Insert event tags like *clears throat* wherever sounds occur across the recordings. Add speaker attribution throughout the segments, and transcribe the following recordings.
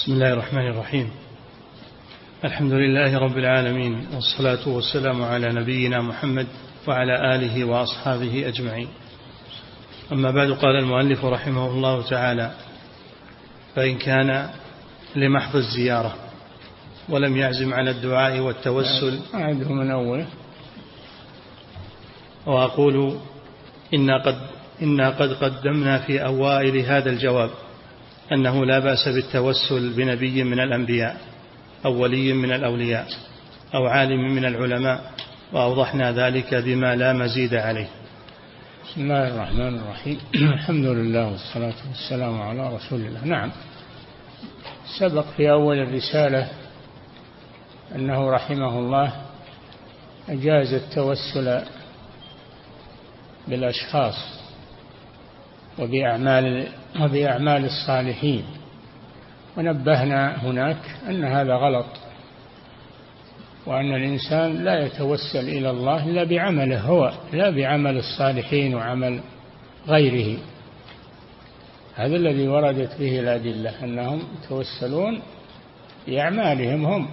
Speaker 1: بسم الله الرحمن الرحيم. الحمد لله رب العالمين والصلاة والسلام على نبينا محمد وعلى آله وأصحابه أجمعين. أما بعد قال المؤلف رحمه الله تعالى فإن كان لمحض الزيارة ولم يعزم على الدعاء والتوسل
Speaker 2: أعده من أوله.
Speaker 1: وأقول إنا قد إنا قد قدمنا في أوائل هذا الجواب. أنه لا بأس بالتوسل بنبي من الأنبياء أو ولي من الأولياء أو عالم من العلماء وأوضحنا ذلك بما لا مزيد عليه.
Speaker 2: بسم الله الرحمن الرحيم. *clears throat* الحمد لله والصلاة والسلام على رسول الله. نعم. سبق في أول الرسالة أنه رحمه الله أجاز التوسل بالأشخاص وبأعمال وبأعمال الصالحين. ونبهنا هناك أن هذا غلط وأن الإنسان لا يتوسل إلى الله إلا بعمله هو لا بعمل الصالحين وعمل غيره. هذا الذي وردت به الأدلة أنهم يتوسلون بأعمالهم هم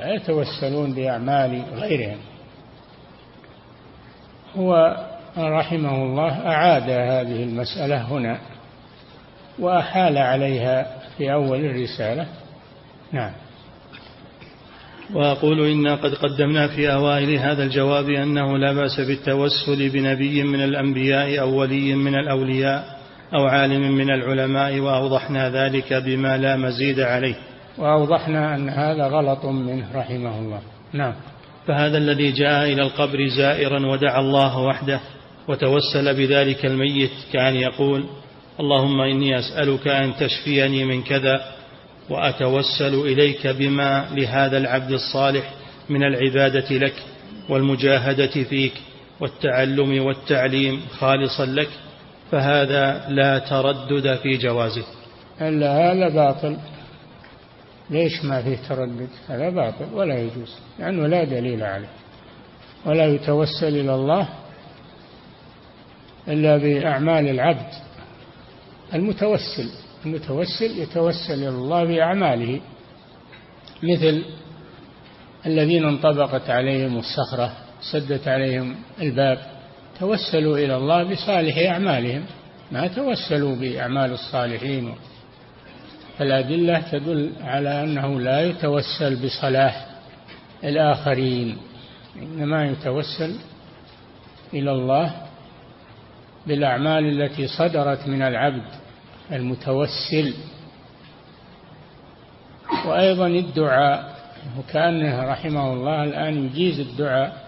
Speaker 2: لا يتوسلون بأعمال غيرهم. هو رحمه الله أعاد هذه المسألة هنا. وأحال عليها في أول الرسالة. نعم.
Speaker 1: وأقول إنا قد قدمنا في أوائل هذا الجواب أنه لا بأس بالتوسل بنبي من الأنبياء أو ولي من الأولياء أو عالم من العلماء وأوضحنا ذلك بما لا مزيد عليه.
Speaker 2: وأوضحنا أن هذا غلط منه رحمه الله. نعم.
Speaker 1: فهذا الذي جاء إلى القبر زائرا ودعا الله وحده وتوسل بذلك الميت كأن يقول اللهم إني أسألك أن تشفيني من كذا وأتوسل إليك بما لهذا العبد الصالح من العبادة لك والمجاهدة فيك والتعلم والتعليم خالصا لك فهذا لا تردد في جوازه.
Speaker 2: إلا هذا باطل. ليش ما فيه تردد؟ هذا باطل ولا يجوز لأنه لا دليل عليه ولا يتوسل إلى الله إلا بأعمال العبد. المتوسل. المتوسل يتوسل إلى الله بأعماله. مثل الذين انطبقت عليهم الصخرة سدت عليهم الباب توسلوا إلى الله بصالح أعمالهم. ما توسلوا بأعمال الصالحين. فالأدلة تدل على أنه لا يتوسل بصلاح الآخرين إنما يتوسل إلى الله بالأعمال التي صدرت من العبد المتوسل. وأيضا الدعاء وكأنه رحمه الله الآن يجيز الدعاء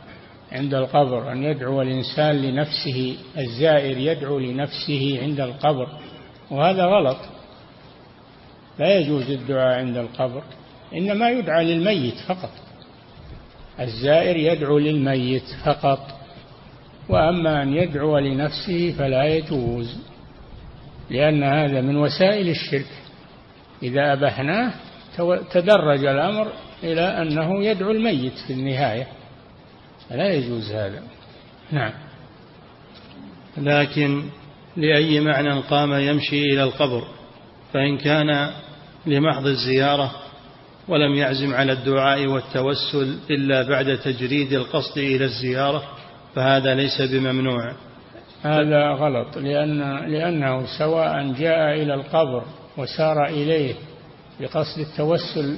Speaker 2: عند القبر أن يدعو الإنسان لنفسه الزائر يدعو لنفسه عند القبر. وهذا غلط. لا يجوز الدعاء عند القبر إنما يدعى للميت فقط. الزائر يدعو للميت فقط. وأما أن يدعو لنفسه فلا يجوز لأن هذا من وسائل الشرك. إذا أبحناه تدرج الأمر إلى أنه يدعو الميت في النهاية. فلا يجوز هذا. نعم.
Speaker 1: لكن لأي معنى قام يمشي إلى القبر؟ فإن كان لمحض الزيارة ولم يعزم على الدعاء والتوسل إلا بعد تجريد القصد إلى الزيارة فهذا ليس بممنوع.
Speaker 2: هذا غلط لأن لأنه سواء جاء إلى القبر وسار إليه بقصد التوسل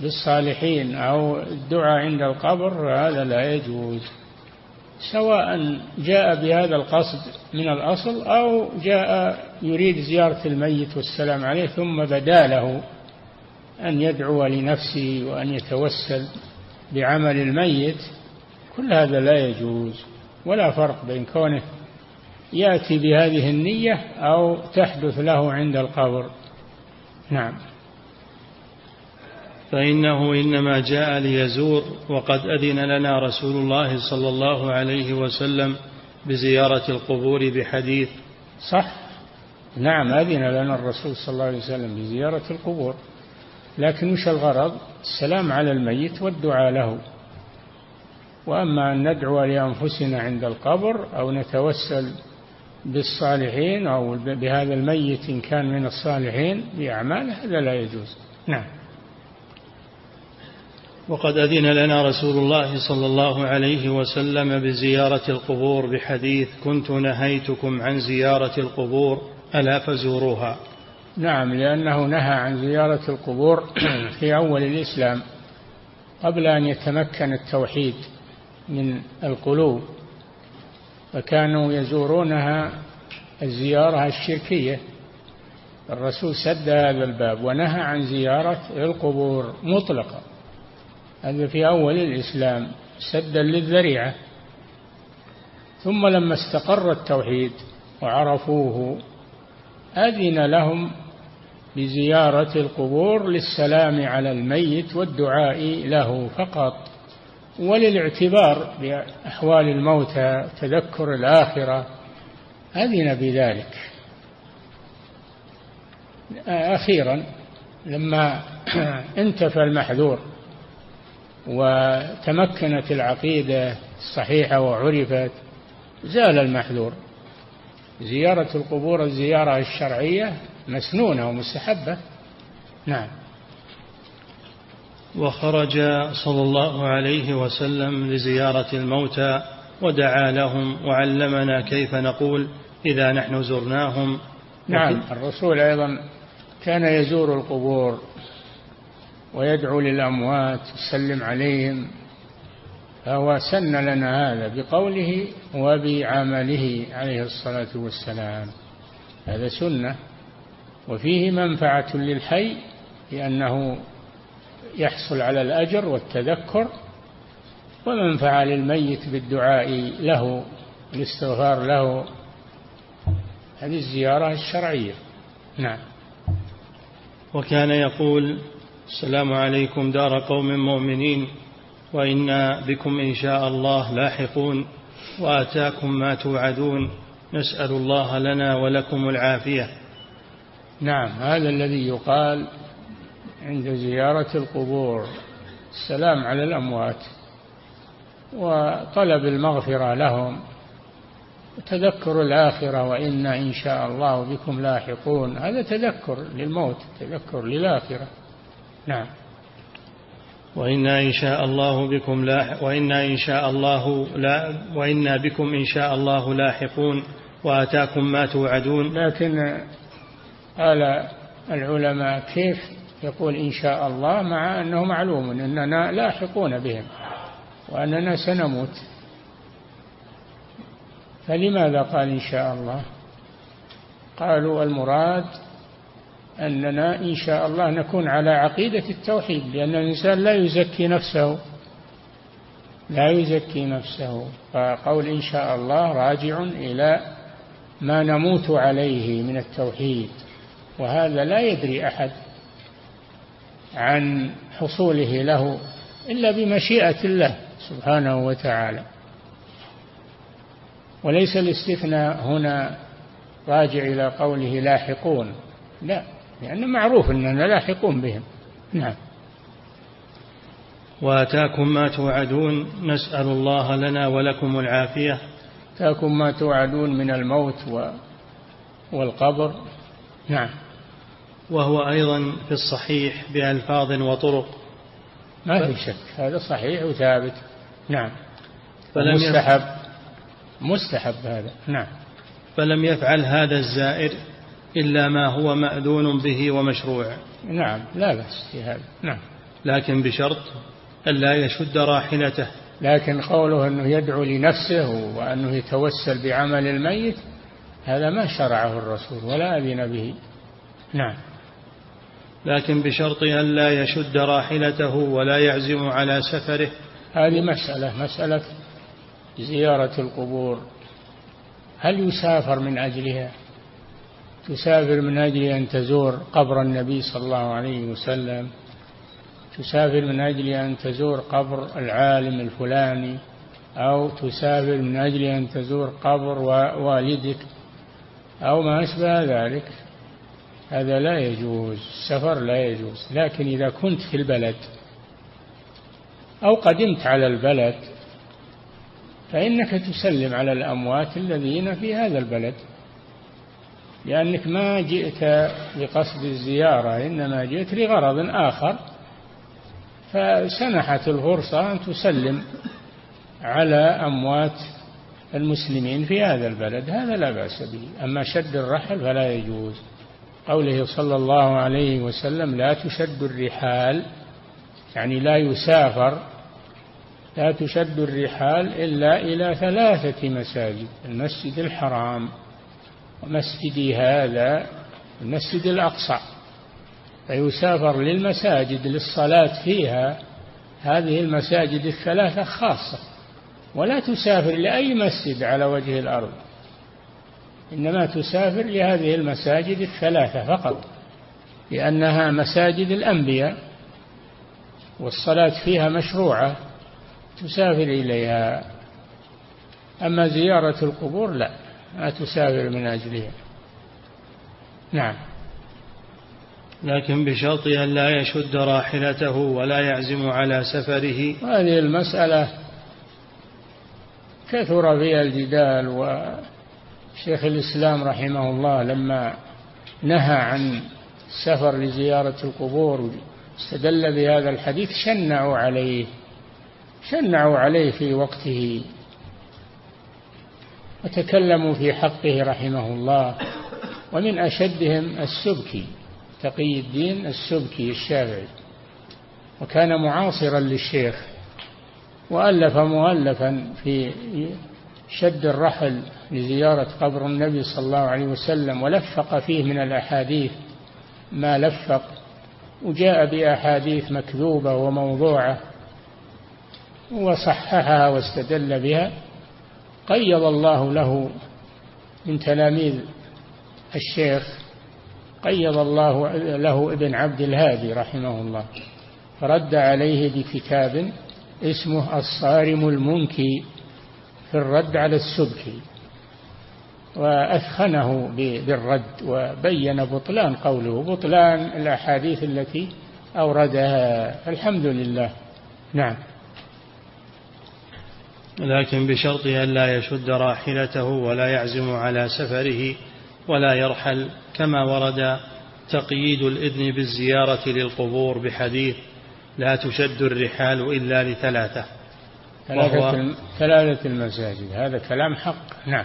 Speaker 2: بالصالحين أو الدعاء عند القبر هذا لا يجوز. سواء جاء بهذا القصد من الأصل أو جاء يريد زيارة الميت والسلام عليه ثم بدا له أن يدعو لنفسه وأن يتوسل بعمل الميت كل هذا لا يجوز. ولا فرق بين كونه يأتي بهذه النية أو تحدث له عند القبر. نعم.
Speaker 1: فإنه إنما جاء ليزور وقد أذن لنا رسول الله صلى الله عليه وسلم بزيارة القبور بحديث.
Speaker 2: صح. نعم أذن لنا الرسول صلى الله عليه وسلم بزيارة القبور. لكن وش الغرض؟ السلام على الميت والدعاء له. وأما أن ندعو لأنفسنا عند القبر أو نتوسل بالصالحين أو بهذا الميت إن كان من الصالحين بأعماله هذا لا يجوز. نعم.
Speaker 1: وقد أذن لنا رسول الله صلى الله عليه وسلم بزيارة القبور بحديث كنت نهيتكم عن زيارة القبور ألا فزوروها؟
Speaker 2: نعم لأنه نهى عن زيارة القبور في أول الإسلام قبل أن يتمكن التوحيد. من القلوب فكانوا يزورونها الزيارة الشركية. الرسول سد هذا الباب ونهى عن زيارة القبور مطلقا هذا في أول الإسلام سدا للذريعة. ثم لما استقر التوحيد وعرفوه أذن لهم بزيارة القبور للسلام على الميت والدعاء له فقط. وللاعتبار بأحوال الموتى تذكر الآخرة أذن بذلك. أخيرا لما *clears throat* انتفى المحذور وتمكنت العقيدة الصحيحة وعرفت زال المحذور. زيارة القبور الزيارة الشرعية مسنونة ومستحبة. نعم.
Speaker 1: وخرج صلى الله عليه وسلم لزيارة الموتى ودعا لهم وعلمنا كيف نقول إذا نحن زرناهم.
Speaker 2: نعم الرسول أيضا كان يزور القبور ويدعو للأموات يسلم عليهم. فهو سن لنا هذا بقوله وبعمله عليه الصلاة والسلام. هذا سنة وفيه منفعة للحي لأنه يحصل على الأجر والتذكر ومنفعة للميت بالدعاء له الاستغفار له. هذه الزيارة الشرعية. نعم.
Speaker 1: وكان يقول السلام عليكم دار قوم مؤمنين وإنا بكم إن شاء الله لاحقون وآتاكم ما توعدون نسأل الله لنا ولكم العافية.
Speaker 2: نعم هذا الذي يقال عند زيارة القبور السلام على الأموات وطلب المغفرة لهم وتذكر الآخرة وإنا إن شاء الله بكم لاحقون. هذا تذكر للموت تذكر للآخرة. نعم.
Speaker 1: وإنا إن شاء الله بكم لاح وإنا إن شاء الله لا وإنا بكم إن شاء الله لاحقون وآتاكم ما توعدون.
Speaker 2: لكن قال العلماء كيف يقول إن شاء الله مع أنه معلوم أننا لاحقون بهم وأننا سنموت. فلماذا قال إن شاء الله؟ قالوا المراد أننا إن شاء الله نكون على عقيدة التوحيد لأن الإنسان لا يزكي نفسه. لا يزكي نفسه. فقول إن شاء الله راجع إلى ما نموت عليه من التوحيد وهذا لا يدري أحد. عن حصوله له إلا بمشيئة الله سبحانه وتعالى. وليس الاستثناء هنا راجع إلى قوله لاحقون. لا لأن معروف أننا لاحقون بهم. نعم.
Speaker 1: وأتاكم ما توعدون نسأل الله لنا ولكم العافية.
Speaker 2: أتاكم ما توعدون من الموت والقبر. نعم.
Speaker 1: وهو أيضا في الصحيح بألفاظ وطرق.
Speaker 2: ما في شك هذا صحيح وثابت. نعم. فلم مستحب. مستحب هذا نعم.
Speaker 1: فلم يفعل هذا الزائر إلا ما هو مأذون به ومشروع.
Speaker 2: نعم لا بأس في هذا نعم.
Speaker 1: لكن بشرط ألا يشد راحلته.
Speaker 2: لكن قوله أنه يدعو لنفسه وأنه يتوسل بعمل الميت هذا ما شرعه الرسول ولا أذن به. نعم.
Speaker 1: لكن بشرط أن لا يشد راحلته ولا يعزم على سفره.
Speaker 2: هذه مسألة مسألة زيارة القبور. هل يسافر من أجلها؟ تسافر من أجل أن تزور قبر النبي صلى الله عليه وسلم. تسافر من أجل أن تزور قبر العالم الفلاني. أو تسافر من أجل أن تزور قبر والدك. أو ما أشبه ذلك. هذا لا يجوز السفر لا يجوز. لكن إذا كنت في البلد أو قدمت على البلد فإنك تسلم على الأموات الذين في هذا البلد. لأنك ما جئت بقصد الزيارة إنما جئت لغرض آخر. فسنحت الفرصة أن تسلم على أموات المسلمين في هذا البلد. هذا لا بأس به. أما شد الرحل فلا يجوز. قوله صلى الله عليه وسلم لا تشد الرحال يعني لا يسافر لا تشد الرحال إلا إلى ثلاثة مساجد المسجد الحرام ومسجدي هذا المسجد الأقصى. فيسافر للمساجد للصلاة فيها هذه المساجد الثلاثة خاصة ولا تسافر لأي مسجد على وجه الأرض. إنما تسافر لهذه المساجد الثلاثة فقط لأنها مساجد الأنبياء والصلاة فيها مشروعة تسافر إليها. أما زيارة القبور لا ما تسافر من أجلها. نعم.
Speaker 1: لكن بشرط أن لا يشد راحلته ولا يعزم على سفره.
Speaker 2: هذه المسألة كثر فيها الجدال وشيخ الإسلام رحمه الله لما نهى عن السفر لزيارة القبور استدل بهذا الحديث شنعوا عليه شنعوا عليه في وقته. وتكلموا في حقه رحمه الله. ومن أشدهم السبكي تقي الدين السبكي الشافعي. وكان معاصرا للشيخ وألف مؤلفا في شد الرحل لزيارة قبر النبي صلى الله عليه وسلم ولفق فيه من الأحاديث ما لفق وجاء بأحاديث مكذوبة وموضوعة وصححها واستدل بها قيض الله له من تلاميذ الشيخ قيض الله له ابن عبد الهادي رحمه الله فرد عليه بكتاب اسمه الصارم المنكي. في الرد على السبكي وأثخنه بالرد وبين بطلان قوله بطلان الأحاديث التي أوردها. الحمد لله. نعم.
Speaker 1: لكن بشرط أن لا يشد راحلته ولا يعزم على سفره ولا يرحل كما ورد تقييد الإذن بالزيارة للقبور بحديث لا تشد الرحال إلا لثلاثة.
Speaker 2: ثلاثة, ثلاثة المساجد. هذا كلام حق. نعم.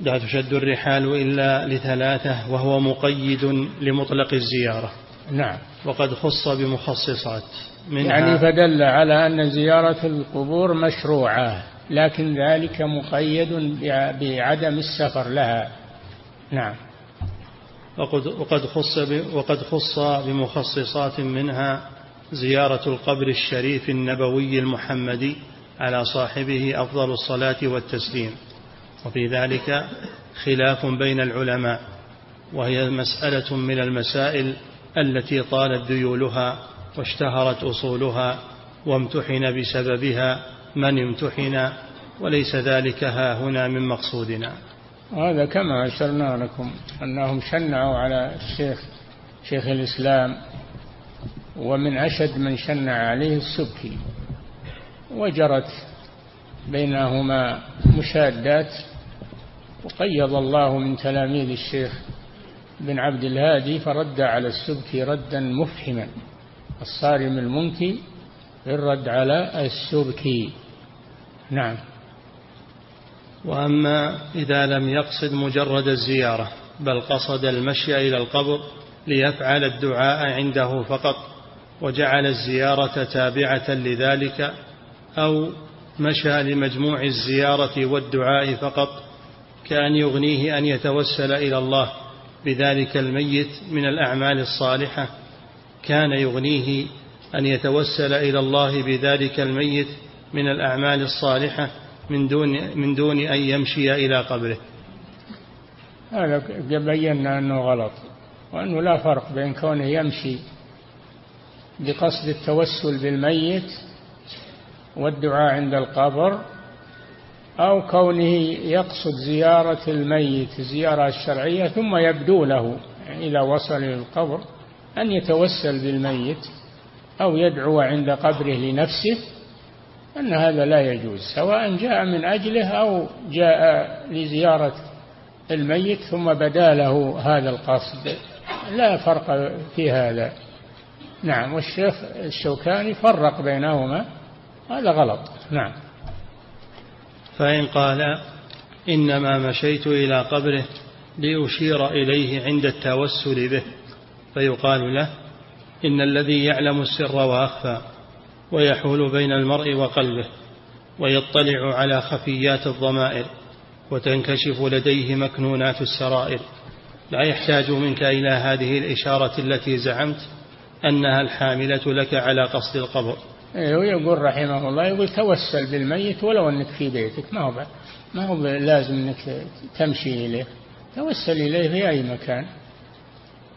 Speaker 1: لا تشد الرحال إلا لثلاثة وهو مقيد لمطلق الزيارة.
Speaker 2: نعم.
Speaker 1: وقد خص بمخصصات
Speaker 2: منها يعني فدل على أن زيارة القبور مشروعة لكن ذلك مقيد بعدم السفر لها. نعم.
Speaker 1: وقد, وقد خص وقد خص بمخصصات منها زيارة القبر الشريف النبوي المحمدي على صاحبه أفضل الصلاة والتسليم. وفي ذلك خلاف بين العلماء وهي مسألة من المسائل التي طالت ذيولها واشتهرت أصولها وامتحن بسببها من امتحن وليس ذلك ها هنا من مقصودنا.
Speaker 2: هذا كما أشرنا لكم أنهم شنعوا على الشيخ شيخ الإسلام ومن أشد من شنع عليه السبكي وجرت بينهما مشادات وقيض الله من تلاميذ الشيخ بن عبد الهادي فرد على السبكي ردا مفهما الصارم المنكي الرد على السبكي نعم.
Speaker 1: وأما إذا لم يقصد مجرد الزيارة بل قصد المشي إلى القبر ليفعل الدعاء عنده فقط. وجعل الزيارة تابعة لذلك أو مشى لمجموع الزيارة والدعاء فقط كأن يغنيه أن يتوسل إلى الله بذلك الميت من الأعمال الصالحة. كان يغنيه أن يتوسل إلى الله بذلك الميت من الأعمال الصالحة من دون من دون أن يمشي إلى قبره.
Speaker 2: هذا بينا أنه غلط وأنه لا فرق بين كونه يمشي بقصد التوسل بالميت والدعاء عند القبر أو كونه يقصد زيارة الميت زيارة الشرعية ثم يبدو له إذا وصل إلى القبر أن يتوسل بالميت أو يدعو عند قبره لنفسه أن هذا لا يجوز سواء جاء من أجله أو جاء لزيارة الميت ثم بدا له هذا القصد. لا فرق في هذا. نعم والشيخ الشوكاني فرق بينهما هذا غلط. نعم.
Speaker 1: فإن قال إنما مشيت إلى قبره لأشير إليه عند التوسل به فيقال له إن الذي يعلم السر وأخفى ويحول بين المرء وقلبه ويطلع على خفيات الضمائر وتنكشف لديه مكنونات السرائر. لا يحتاج منك إلى هذه الإشارة التي زعمت أنها الحاملة لك على قصد القبر.
Speaker 2: إيه، ويقول رحمه الله يقول توسل بالميت ولو أنك في بيتك ما هو ما هو لازم أنك تمشي إليه. توسل إليه في أي مكان.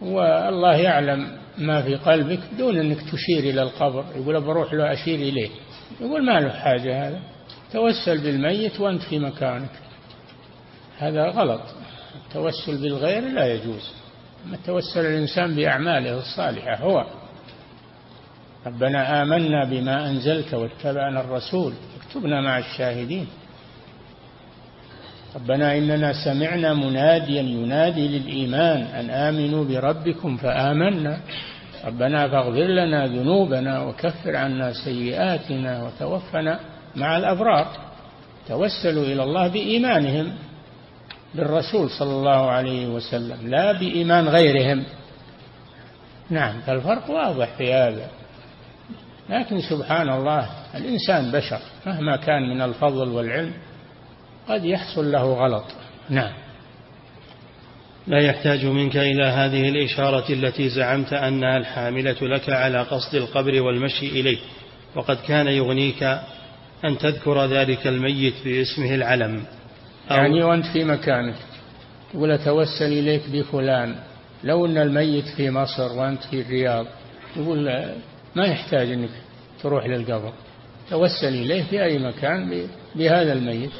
Speaker 2: والله يعلم ما في قلبك دون أنك تشير إلى القبر. يقول بروح له أشير إليه. يقول ما له حاجة هذا. توسل بالميت وأنت في مكانك. هذا غلط. التوسل بالغير لا يجوز. ما توسل الإنسان بأعماله الصالحة هو. ربنا آمنا بما أنزلت واتبعنا الرسول اكتبنا مع الشاهدين. ربنا إننا سمعنا مناديا ينادي للإيمان أن آمنوا بربكم فآمنا. ربنا فاغفر لنا ذنوبنا وكفر عنا سيئاتنا وتوفنا مع الأبرار. توسلوا إلى الله بإيمانهم. بالرسول صلى الله عليه وسلم لا بإيمان غيرهم. نعم فالفرق واضح في هذا. لكن سبحان الله الإنسان بشر مهما كان من الفضل والعلم قد يحصل له غلط. نعم.
Speaker 1: لا يحتاج منك إلى هذه الإشارة التي زعمت أنها الحاملة لك على قصد القبر والمشي إليه. وقد كان يغنيك أن تذكر ذلك الميت باسمه العلم.
Speaker 2: يعني وأنت في مكانك تقول أتوسل إليك بفلان لو أن الميت في مصر وأنت في الرياض يقول ما يحتاج أنك تروح للقبر توسل إليه في أي مكان بهذا الميت.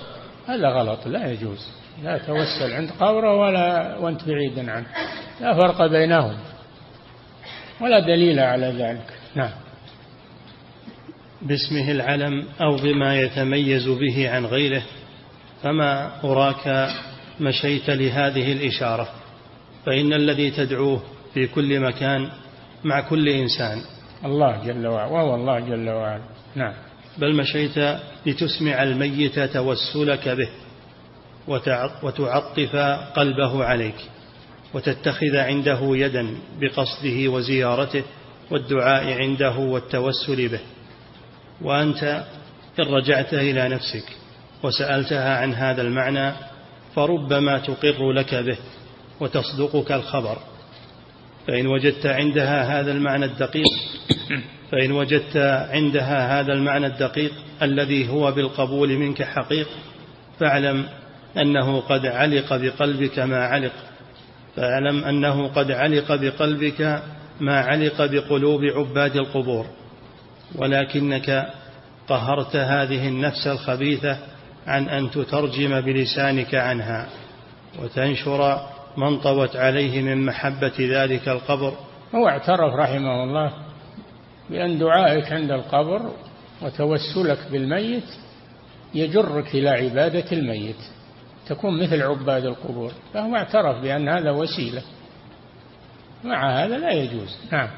Speaker 2: هذا غلط لا يجوز لا توسل عند قبره ولا وأنت بعيد عنه لا فرق بينهم ولا دليل على ذلك. نعم.
Speaker 1: باسمه العلم أو بما يتميز به عن غيره. فما أراك مشيت لهذه الإشارة؟ فإن الذي تدعوه في كل مكان مع كل إنسان.
Speaker 2: الله جل وعلا وهو الله جل وعلا. نعم.
Speaker 1: بل مشيت لتسمع الميت توسلك به وتعطف قلبه عليك وتتخذ عنده يدا بقصده وزيارته والدعاء عنده والتوسل به. وأنت إن رجعت إلى نفسك وسألتها عن هذا المعنى فربما تقر لك به وتصدقك الخبر. فإن وجدت عندها هذا المعنى الدقيق فإن وجدت عندها هذا المعنى الدقيق الذي هو بالقبول منك حقيق فاعلم أنه قد علق بقلبك ما علق. فاعلم أنه قد علق بقلبك ما علق بقلوب عباد القبور. ولكنك قهرت هذه النفس الخبيثة عن أن تترجم بلسانك عنها وتنشر من طوت عليه من محبة ذلك القبر.
Speaker 2: هو اعترف رحمه الله بأن دعائك عند القبر وتوسلك بالميت يجرك إلى عبادة الميت تكون مثل عباد القبور. فهو اعترف بأن هذا وسيلة. مع هذا لا يجوز. نعم.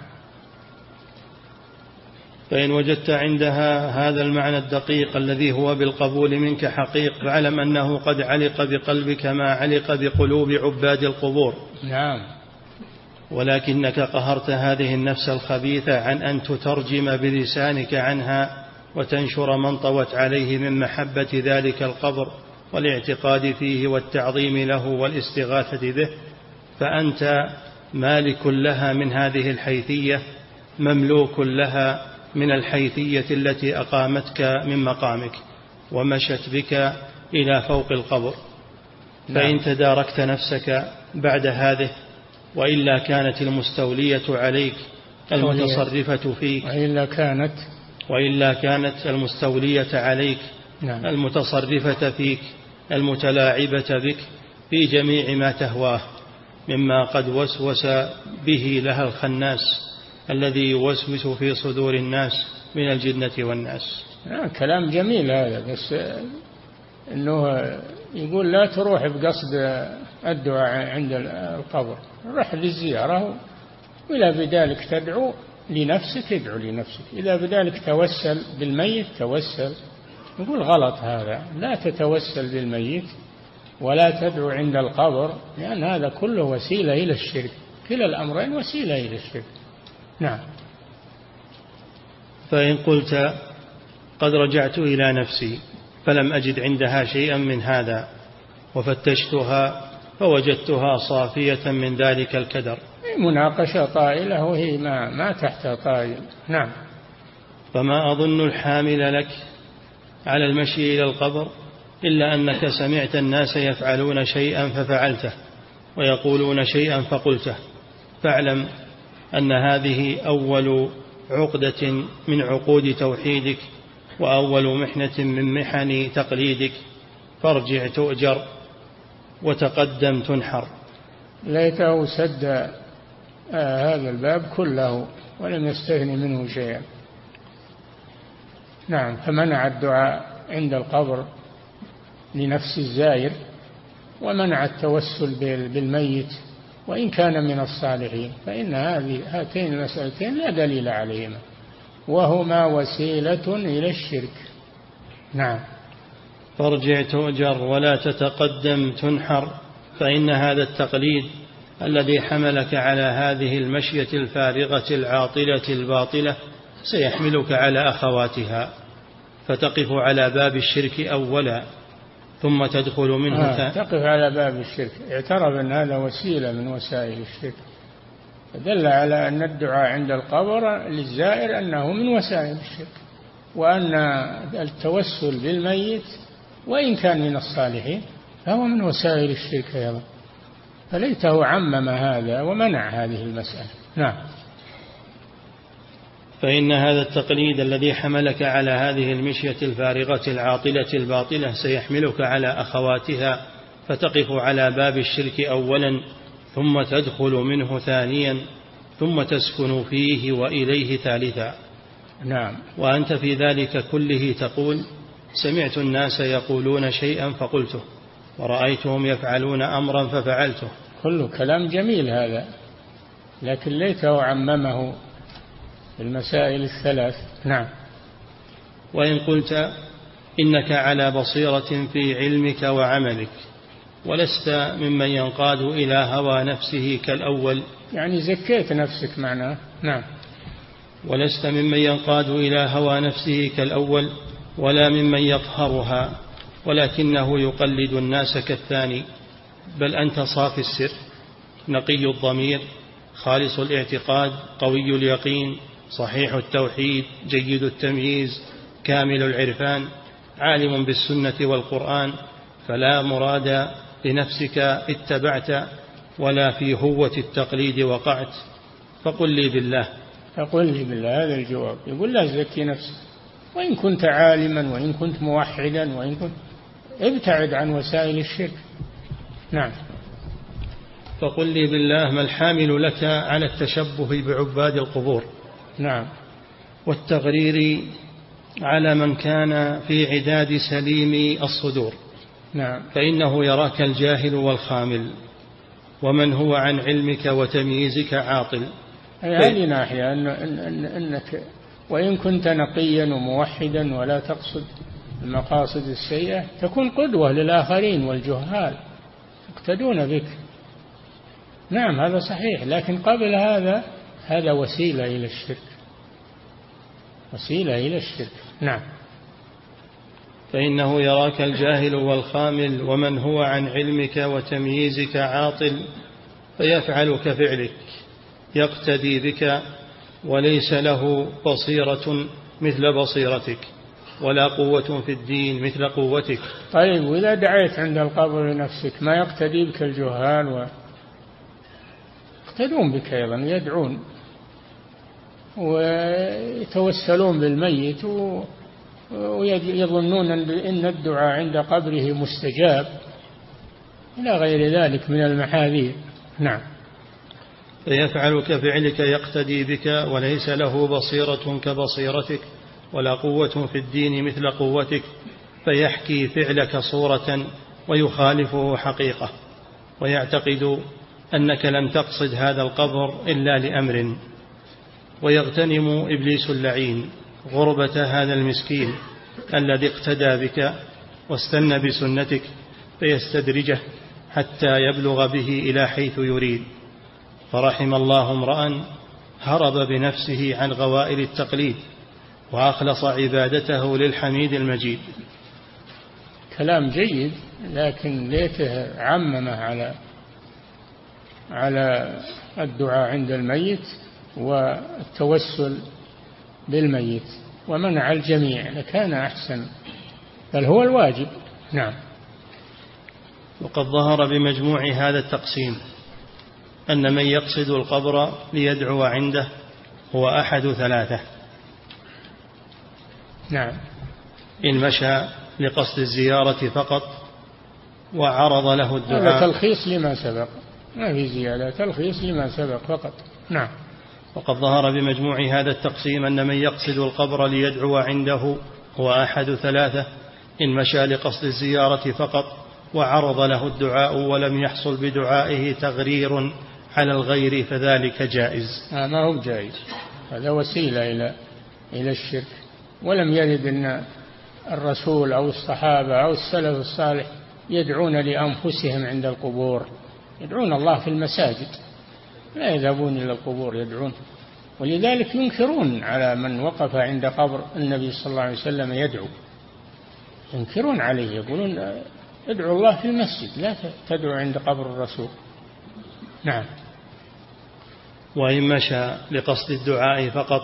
Speaker 1: فإن وجدت عندها هذا المعنى الدقيق الذي هو بالقبول منك حقيق فاعلم أنه قد علق بقلبك ما علق بقلوب عباد القبور.
Speaker 2: نعم.
Speaker 1: ولكنك قهرت هذه النفس الخبيثة عن أن تترجم بلسانك عنها وتنشر من طوت عليه من محبة ذلك القبر والاعتقاد فيه والتعظيم له والاستغاثة به. فأنت مالك لها من هذه الحيثية مملوك لها من الحيثية التي أقامتك من مقامك ومشت بك إلى فوق القبر فإن نعم. تداركت نفسك بعد هذه وإلا كانت المستولية عليك المتصرفة فيك
Speaker 2: وإلا كانت
Speaker 1: وإلا كانت المستولية عليك نعم. المتصرفة فيك المتلاعبة بك في جميع ما تهواه مما قد وسوس به لها الخناس الذي يوسوس في صدور الناس من الجنة والناس.
Speaker 2: آه كلام جميل هذا بس إنه يقول لا تروح بقصد الدعاء عند القبر. رح للزيارة وإذا بذلك تدعو لنفسك ادعو لنفسك. إذا بذلك توسل بالميت توسل. نقول غلط هذا لا تتوسل بالميت ولا تدعو عند القبر لأن هذا كله وسيلة إلى الشرك. كلا الأمرين وسيلة إلى الشرك. نعم.
Speaker 1: فإن قلت قد رجعت إلى نفسي فلم أجد عندها شيئا من هذا وفتشتها فوجدتها صافية من ذلك الكدر.
Speaker 2: مناقشة طائلة وهي ما, ما تحت طائل. نعم.
Speaker 1: فما أظن الحامل لك على المشي إلى القبر إلا أنك سمعت الناس يفعلون شيئا ففعلته ويقولون شيئا فقلته. فاعلم أن هذه أول عقدة من عقود توحيدك وأول محنة من محن تقليدك. فارجع تؤجر وتقدم تنحر.
Speaker 2: ليته سد آه هذا الباب كله ولم يستغني منه شيئا. نعم فمنع الدعاء عند القبر لنفس الزائر ومنع التوسل بالميت. وإن كان من الصالحين فإن هذه هاتين المسألتين لا دليل عليهما وهما وسيلة إلى الشرك. نعم.
Speaker 1: فارجع تؤجر ولا تتقدم تنحر فإن هذا التقليد الذي حملك على هذه المشية الفارغة العاطلة الباطلة سيحملك على أخواتها فتقف على باب الشرك أولا. ثم تدخل منه
Speaker 2: آه تقف على باب الشرك. اعترف أن هذا وسيلة من وسائل الشرك. فدل على أن الدعاء عند القبر للزائر أنه من وسائل الشرك وأن التوسل بالميت وإن كان من الصالحين فهو من وسائل الشرك أيضا. فليته عمم هذا ومنع هذه المسألة. نعم.
Speaker 1: فإن هذا التقليد الذي حملك على هذه المشية الفارغة العاطلة الباطلة سيحملك على أخواتها فتقف على باب الشرك أولا ثم تدخل منه ثانيا ثم تسكن فيه وإليه ثالثا.
Speaker 2: نعم.
Speaker 1: وأنت في ذلك كله تقول سمعت الناس يقولون شيئا فقلته ورأيتهم يفعلون أمرا ففعلته.
Speaker 2: كله كلام جميل هذا لكن ليته عممه. المسائل الثلاث. نعم.
Speaker 1: وإن قلت إنك على بصيرة في علمك وعملك ولست ممن ينقاد إلى هوى نفسه كالأول.
Speaker 2: يعني زكيت نفسك معناه. نعم.
Speaker 1: ولست ممن ينقاد إلى هوى نفسه كالأول ولا ممن يقهرها ولكنه يقلد الناس كالثاني. بل أنت صافي السر نقي الضمير خالص الاعتقاد قوي اليقين صحيح التوحيد جيد التمييز كامل العرفان عالم بالسنة والقرآن فلا مراد لنفسك اتبعت ولا في هوة التقليد وقعت. فقل لي بالله.
Speaker 2: فقل لي بالله هذا الجواب. يقول لا تزكي نفسك. وإن كنت عالما وإن كنت موحدا وإن كنت ابتعد عن وسائل الشرك. نعم.
Speaker 1: فقل لي بالله ما الحامل لك على التشبه بعباد القبور؟
Speaker 2: نعم.
Speaker 1: والتغرير على من كان في عداد سليم الصدور.
Speaker 2: نعم.
Speaker 1: فإنه يراك الجاهل والخامل ومن هو عن علمك وتمييزك عاطل.
Speaker 2: هذه ناحية؟ أن أن أنك وإن كنت نقيا وموحدا ولا تقصد المقاصد السيئة تكون قدوة للآخرين والجهال يقتدون بك. نعم هذا صحيح. لكن قبل هذا هذا وسيلة إلى الشرك. وسيلة إلى الشرك. نعم.
Speaker 1: فإنه يراك الجاهل والخامل ومن هو عن علمك وتمييزك عاطل فيفعل كفعلك يقتدي بك وليس له بصيرة مثل بصيرتك ولا قوة في الدين مثل قوتك.
Speaker 2: طيب وإذا دعيت عند القبر لنفسك ما يقتدي بك الجهال؟ و يقتدون بك أيضا يدعون. ويتوسلون بالميت ويظنون أن الدعاء عند قبره مستجاب. إلى غير ذلك من المحاذير. نعم.
Speaker 1: فيفعل كفعلك يقتدي بك وليس له بصيرة كبصيرتك ولا قوة في الدين مثل قوتك فيحكي فعلك صورة ويخالفه حقيقة ويعتقد أنك لم تقصد هذا القبر إلا لأمر. ويغتنم إبليس اللعين غربة هذا المسكين الذي اقتدى بك واستنى بسنتك فيستدرجه حتى يبلغ به إلى حيث يريد. فرحم الله امرأ هرب بنفسه عن غوائل التقليد وأخلص عبادته للحميد المجيد.
Speaker 2: كلام جيد لكن ليته عممه على على الدعاء عند الميت. والتوسل بالميت ومنع الجميع لكان أحسن بل هو الواجب. نعم.
Speaker 1: وقد ظهر بمجموع هذا التقسيم أن من يقصد القبر ليدعو عنده هو أحد ثلاثة.
Speaker 2: نعم.
Speaker 1: إن مشى لقصد الزيارة فقط وعرض له الدعاء.
Speaker 2: هذا تلخيص لما سبق. ما في زيادة تلخيص لما سبق فقط. نعم.
Speaker 1: وقد ظهر بمجموع هذا التقسيم أن من يقصد القبر ليدعو عنده هو أحد ثلاثة إن مشى لقصد الزيارة فقط وعرض له الدعاء ولم يحصل بدعائه تغرير على الغير فذلك جائز.
Speaker 2: آه ما هو جائز؟ هذا وسيلة إلى إلى الشرك. ولم يرد أن الرسول أو الصحابة أو السلف الصالح يدعون لأنفسهم عند القبور. يدعون الله في المساجد. لا يذهبون إلى القبور يدعون. ولذلك ينكرون على من وقف عند قبر النبي صلى الله عليه وسلم يدعو. ينكرون عليه يقولون ادعوا الله في المسجد لا تدعو عند قبر الرسول. نعم.
Speaker 1: وإن مشى لقصد الدعاء فقط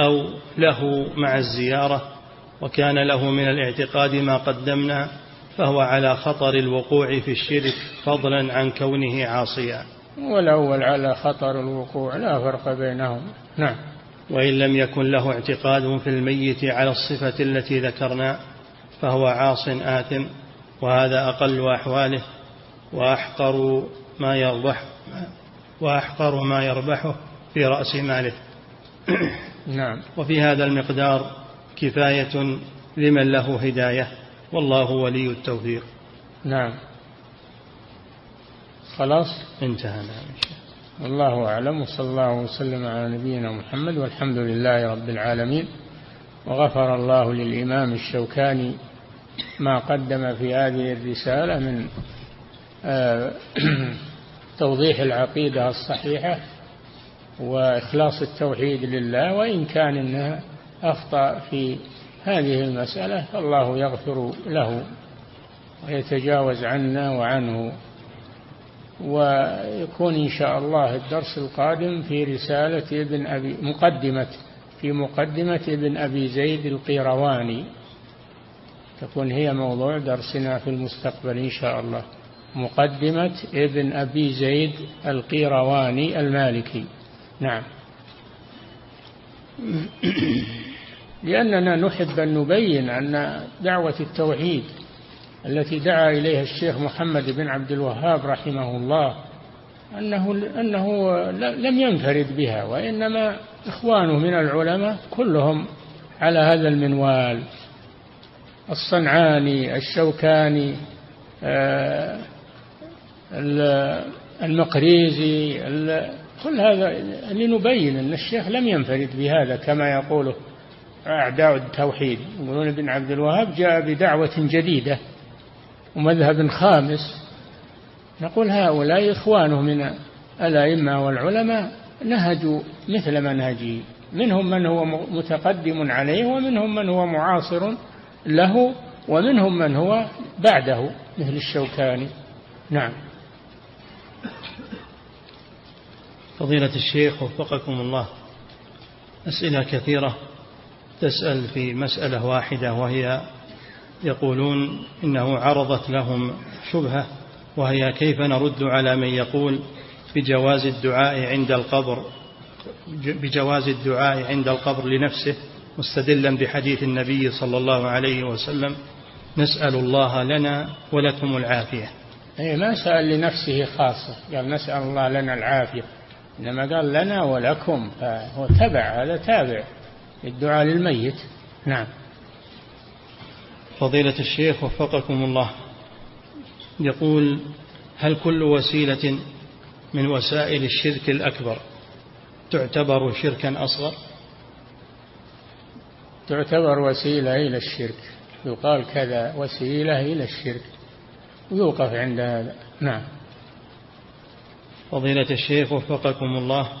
Speaker 1: أو له مع الزيارة وكان له من الاعتقاد ما قدمنا فهو على خطر الوقوع في الشرك فضلا عن كونه عاصيا.
Speaker 2: والأول على خطر الوقوع لا فرق بينهم. نعم.
Speaker 1: وإن لم يكن له اعتقاد في الميت على الصفة التي ذكرنا فهو عاص آثم وهذا أقل أحواله وأحقر ما يربح وأحقر ما يربحه في رأس ماله. *coughs*
Speaker 2: نعم.
Speaker 1: وفي هذا المقدار كفاية لمن له هداية والله ولي التوفيق.
Speaker 2: نعم. خلاص
Speaker 1: انتهى
Speaker 2: والله أعلم وصلى الله وسلم على نبينا محمد والحمد لله رب العالمين. وغفر الله للإمام الشوكاني ما قدم في هذه الرسالة من آه، *clears throat* توضيح العقيدة الصحيحة وإخلاص التوحيد لله وإن كان إنها أخطأ في هذه المسألة فالله يغفر له ويتجاوز عنا وعنه. ويكون إن شاء الله الدرس القادم في رسالة ابن أبي مقدمة في مقدمة ابن أبي زيد القيرواني. تكون هي موضوع درسنا في المستقبل إن شاء الله. مقدمة ابن أبي زيد القيرواني المالكي. نعم. لأننا نحب أن نبين أن دعوة التوحيد التي دعا إليها الشيخ محمد بن عبد الوهاب رحمه الله أنه أنه لم ينفرد بها وإنما إخوانه من العلماء كلهم على هذا المنوال. الصنعاني الشوكاني آه، المقريزي كل هذا لنبين أن الشيخ لم ينفرد بهذا كما يقوله أعداء التوحيد. يقولون ابن عبد الوهاب جاء بدعوة جديدة. ومذهب خامس نقول هؤلاء إخوانه من الأئمة والعلماء نهجوا مثل منهجه منهم من هو متقدم عليه ومنهم من هو معاصر له ومنهم من هو بعده مثل الشوكاني. نعم.
Speaker 1: فضيلة الشيخ وفقكم الله أسئلة كثيرة تسأل في مسألة واحدة وهي يقولون إنه عرضت لهم شبهة وهي كيف نرد على من يقول بجواز الدعاء عند القبر بجواز الدعاء عند القبر لنفسه مستدلا بحديث النبي صلى الله عليه وسلم نسأل الله لنا ولكم العافية.
Speaker 2: أي ما سأل لنفسه خاصة قال نسأل الله لنا العافية. إنما قال لنا ولكم فهو تبع هذا تابع الدعاء للميت. نعم.
Speaker 1: فضيلة الشيخ وفقكم الله. يقول هل كل وسيلة من وسائل الشرك الأكبر تعتبر شركا أصغر؟
Speaker 2: تعتبر وسيلة إلى الشرك. يقال كذا وسيلة إلى الشرك. ويوقف عند هذا. نعم.
Speaker 1: فضيلة الشيخ وفقكم الله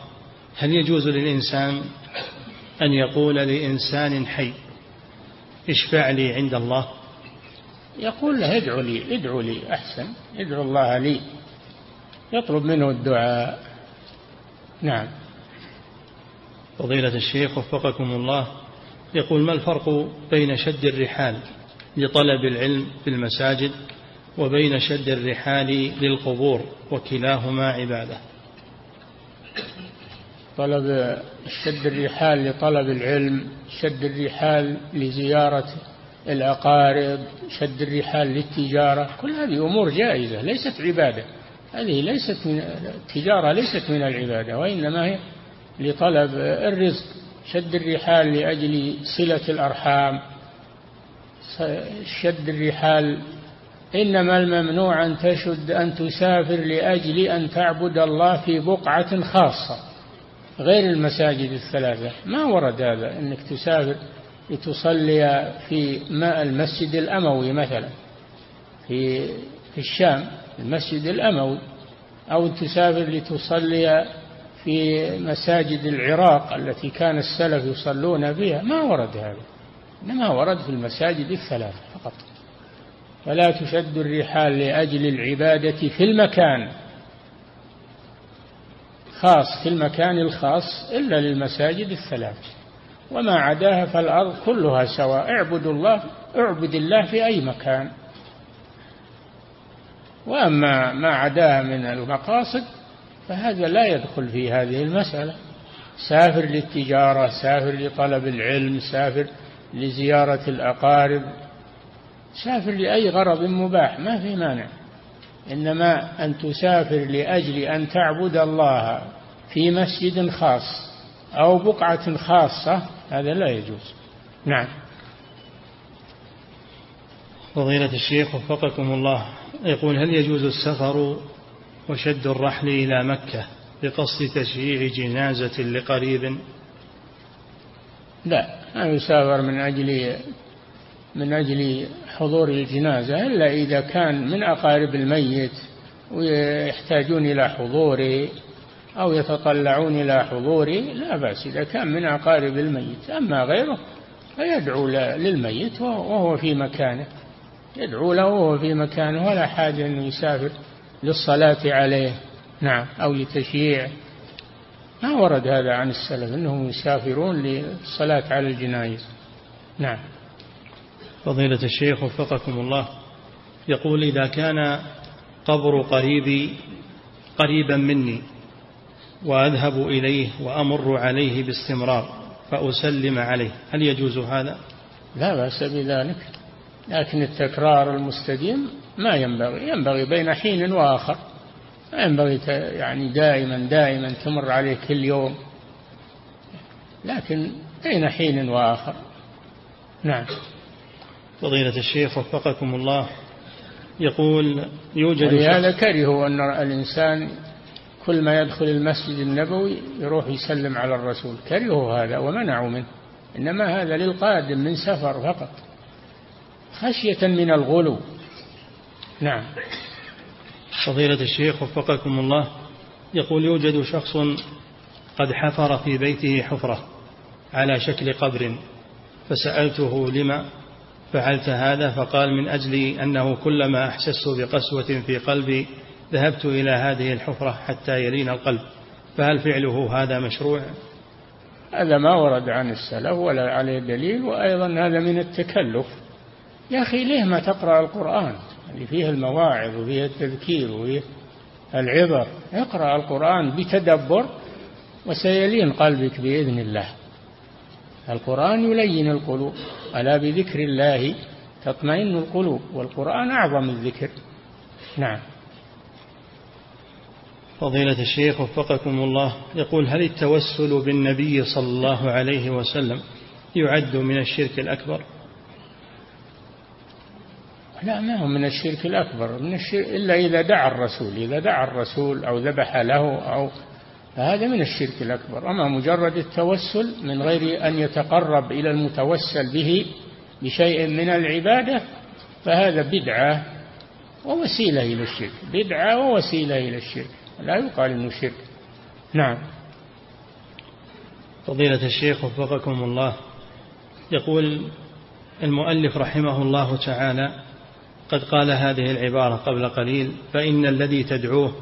Speaker 1: هل يجوز للإنسان أن يقول لإنسان حي؟ اشفع لي عند الله؟
Speaker 2: يقول له ادعو لي ادعو لي أحسن ادعو الله لي. يطلب منه الدعاء. نعم.
Speaker 1: فضيلة الشيخ وفقكم الله يقول ما الفرق بين شد الرحال لطلب العلم في المساجد وبين شد الرحال للقبور وكلاهما عبادة؟
Speaker 2: طلب شد الرحال لطلب العلم شد الرحال لزيارة الأقارب شد الرحال للتجارة. كل هذه أمور جائزة ليست عبادة. هذه ليست من التجارة ليست من العبادة وإنما هي لطلب الرزق. شد الرحال لأجل صلة الأرحام. شد الرحال إنما الممنوع أن تشد أن تسافر لأجل أن تعبد الله في بقعة خاصة. غير المساجد الثلاثة. ما ورد هذا أنك تسافر لتصلي في المسجد الأموي مثلا في في الشام المسجد الأموي أو تسافر لتصلي في مساجد العراق التي كان السلف يصلون فيها. ما ورد هذا. إنما ورد في المساجد الثلاثة فقط. فلا تشد الرحال لأجل العبادة في المكان. خاص في المكان الخاص إلا للمساجد الثلاث. وما عداها فالأرض كلها سواء. اعبدوا الله اعبد الله في أي مكان. وأما ما عداها من المقاصد فهذا لا يدخل في هذه المسألة. سافر للتجارة سافر لطلب العلم سافر لزيارة الأقارب سافر لأي غرض مباح ما في مانع. إنما أن تسافر لأجل أن تعبد الله في مسجد خاص أو بقعة خاصة هذا لا يجوز. نعم.
Speaker 1: فضيلة الشيخ وفقكم الله يقول هل يجوز السفر وشد الرحل إلى مكة بقصد تشييع جنازة لقريب؟
Speaker 2: لا ما يسافر من أجل من أجل حضور الجنازة إلا إذا كان من أقارب الميت ويحتاجون إلى حضوره أو يتطلعون إلى حضوره لا بأس إذا كان من أقارب الميت. أما غيره فيدعو للميت وهو في مكانه. يدعو له وهو في مكانه ولا حاجة أنه يسافر للصلاة عليه نعم أو لتشييع. ما ورد هذا عن السلف أنهم يسافرون للصلاة على الجنائز نعم.
Speaker 1: فضيلة الشيخ وفقكم الله. يقول إذا كان قبر قريبي قريبا مني وأذهب إليه وأمر عليه باستمرار فأسلم عليه هل يجوز هذا؟
Speaker 2: لا بأس بذلك لكن التكرار المستديم ما ينبغي ينبغي بين حين وآخر ما ينبغي يعني دائما دائما تمر عليه كل يوم لكن بين حين وآخر. نعم.
Speaker 1: فضيلة الشيخ وفقكم الله. يقول يوجد
Speaker 2: ولهذا كرهوا أن الإنسان كل ما يدخل المسجد النبوي يروح يسلم على الرسول. كرهوا هذا ومنعوا منه. إنما هذا للقادم من سفر فقط. خشية من الغلو. نعم.
Speaker 1: فضيلة الشيخ وفقكم الله. يقول يوجد شخص قد حفر في بيته حفرة على شكل قبر فسألته لما؟ فعلت هذا فقال من أجل أنه كلما أحسست بقسوة في قلبي ذهبت إلى هذه الحفرة حتى يلين القلب. فهل فعله هذا مشروع؟
Speaker 2: هذا ما ورد عن السلف ولا عليه دليل وأيضا هذا من التكلف. يا أخي ليه ما تقرأ القرآن؟ اللي فيه المواعظ وفيه التذكير وفيه العبر. اقرأ القرآن بتدبر وسيلين قلبك بإذن الله. القرآن يلين القلوب. ألا بذكر الله؟ تطمئن القلوب والقرآن أعظم الذكر. نعم.
Speaker 1: فضيلة الشيخ وفقكم الله يقول هل التوسل بالنبي صلى الله عليه وسلم يعد من الشرك الأكبر؟
Speaker 2: لا ما هو من الشرك الأكبر. من الشرك إلا إذا دعا الرسول إذا دعا الرسول أو ذبح له أو فهذا من الشرك الأكبر. أما مجرد التوسل من غير أن يتقرب إلى المتوسل به بشيء من العبادة فهذا بدعة ووسيلة إلى الشرك. بدعة ووسيلة إلى الشرك. لا يقال إنه شرك. نعم.
Speaker 1: فضيلة الشيخ وفقكم الله. يقول المؤلف رحمه الله تعالى قد قال هذه العبارة قبل قليل فإن الذي تدعوه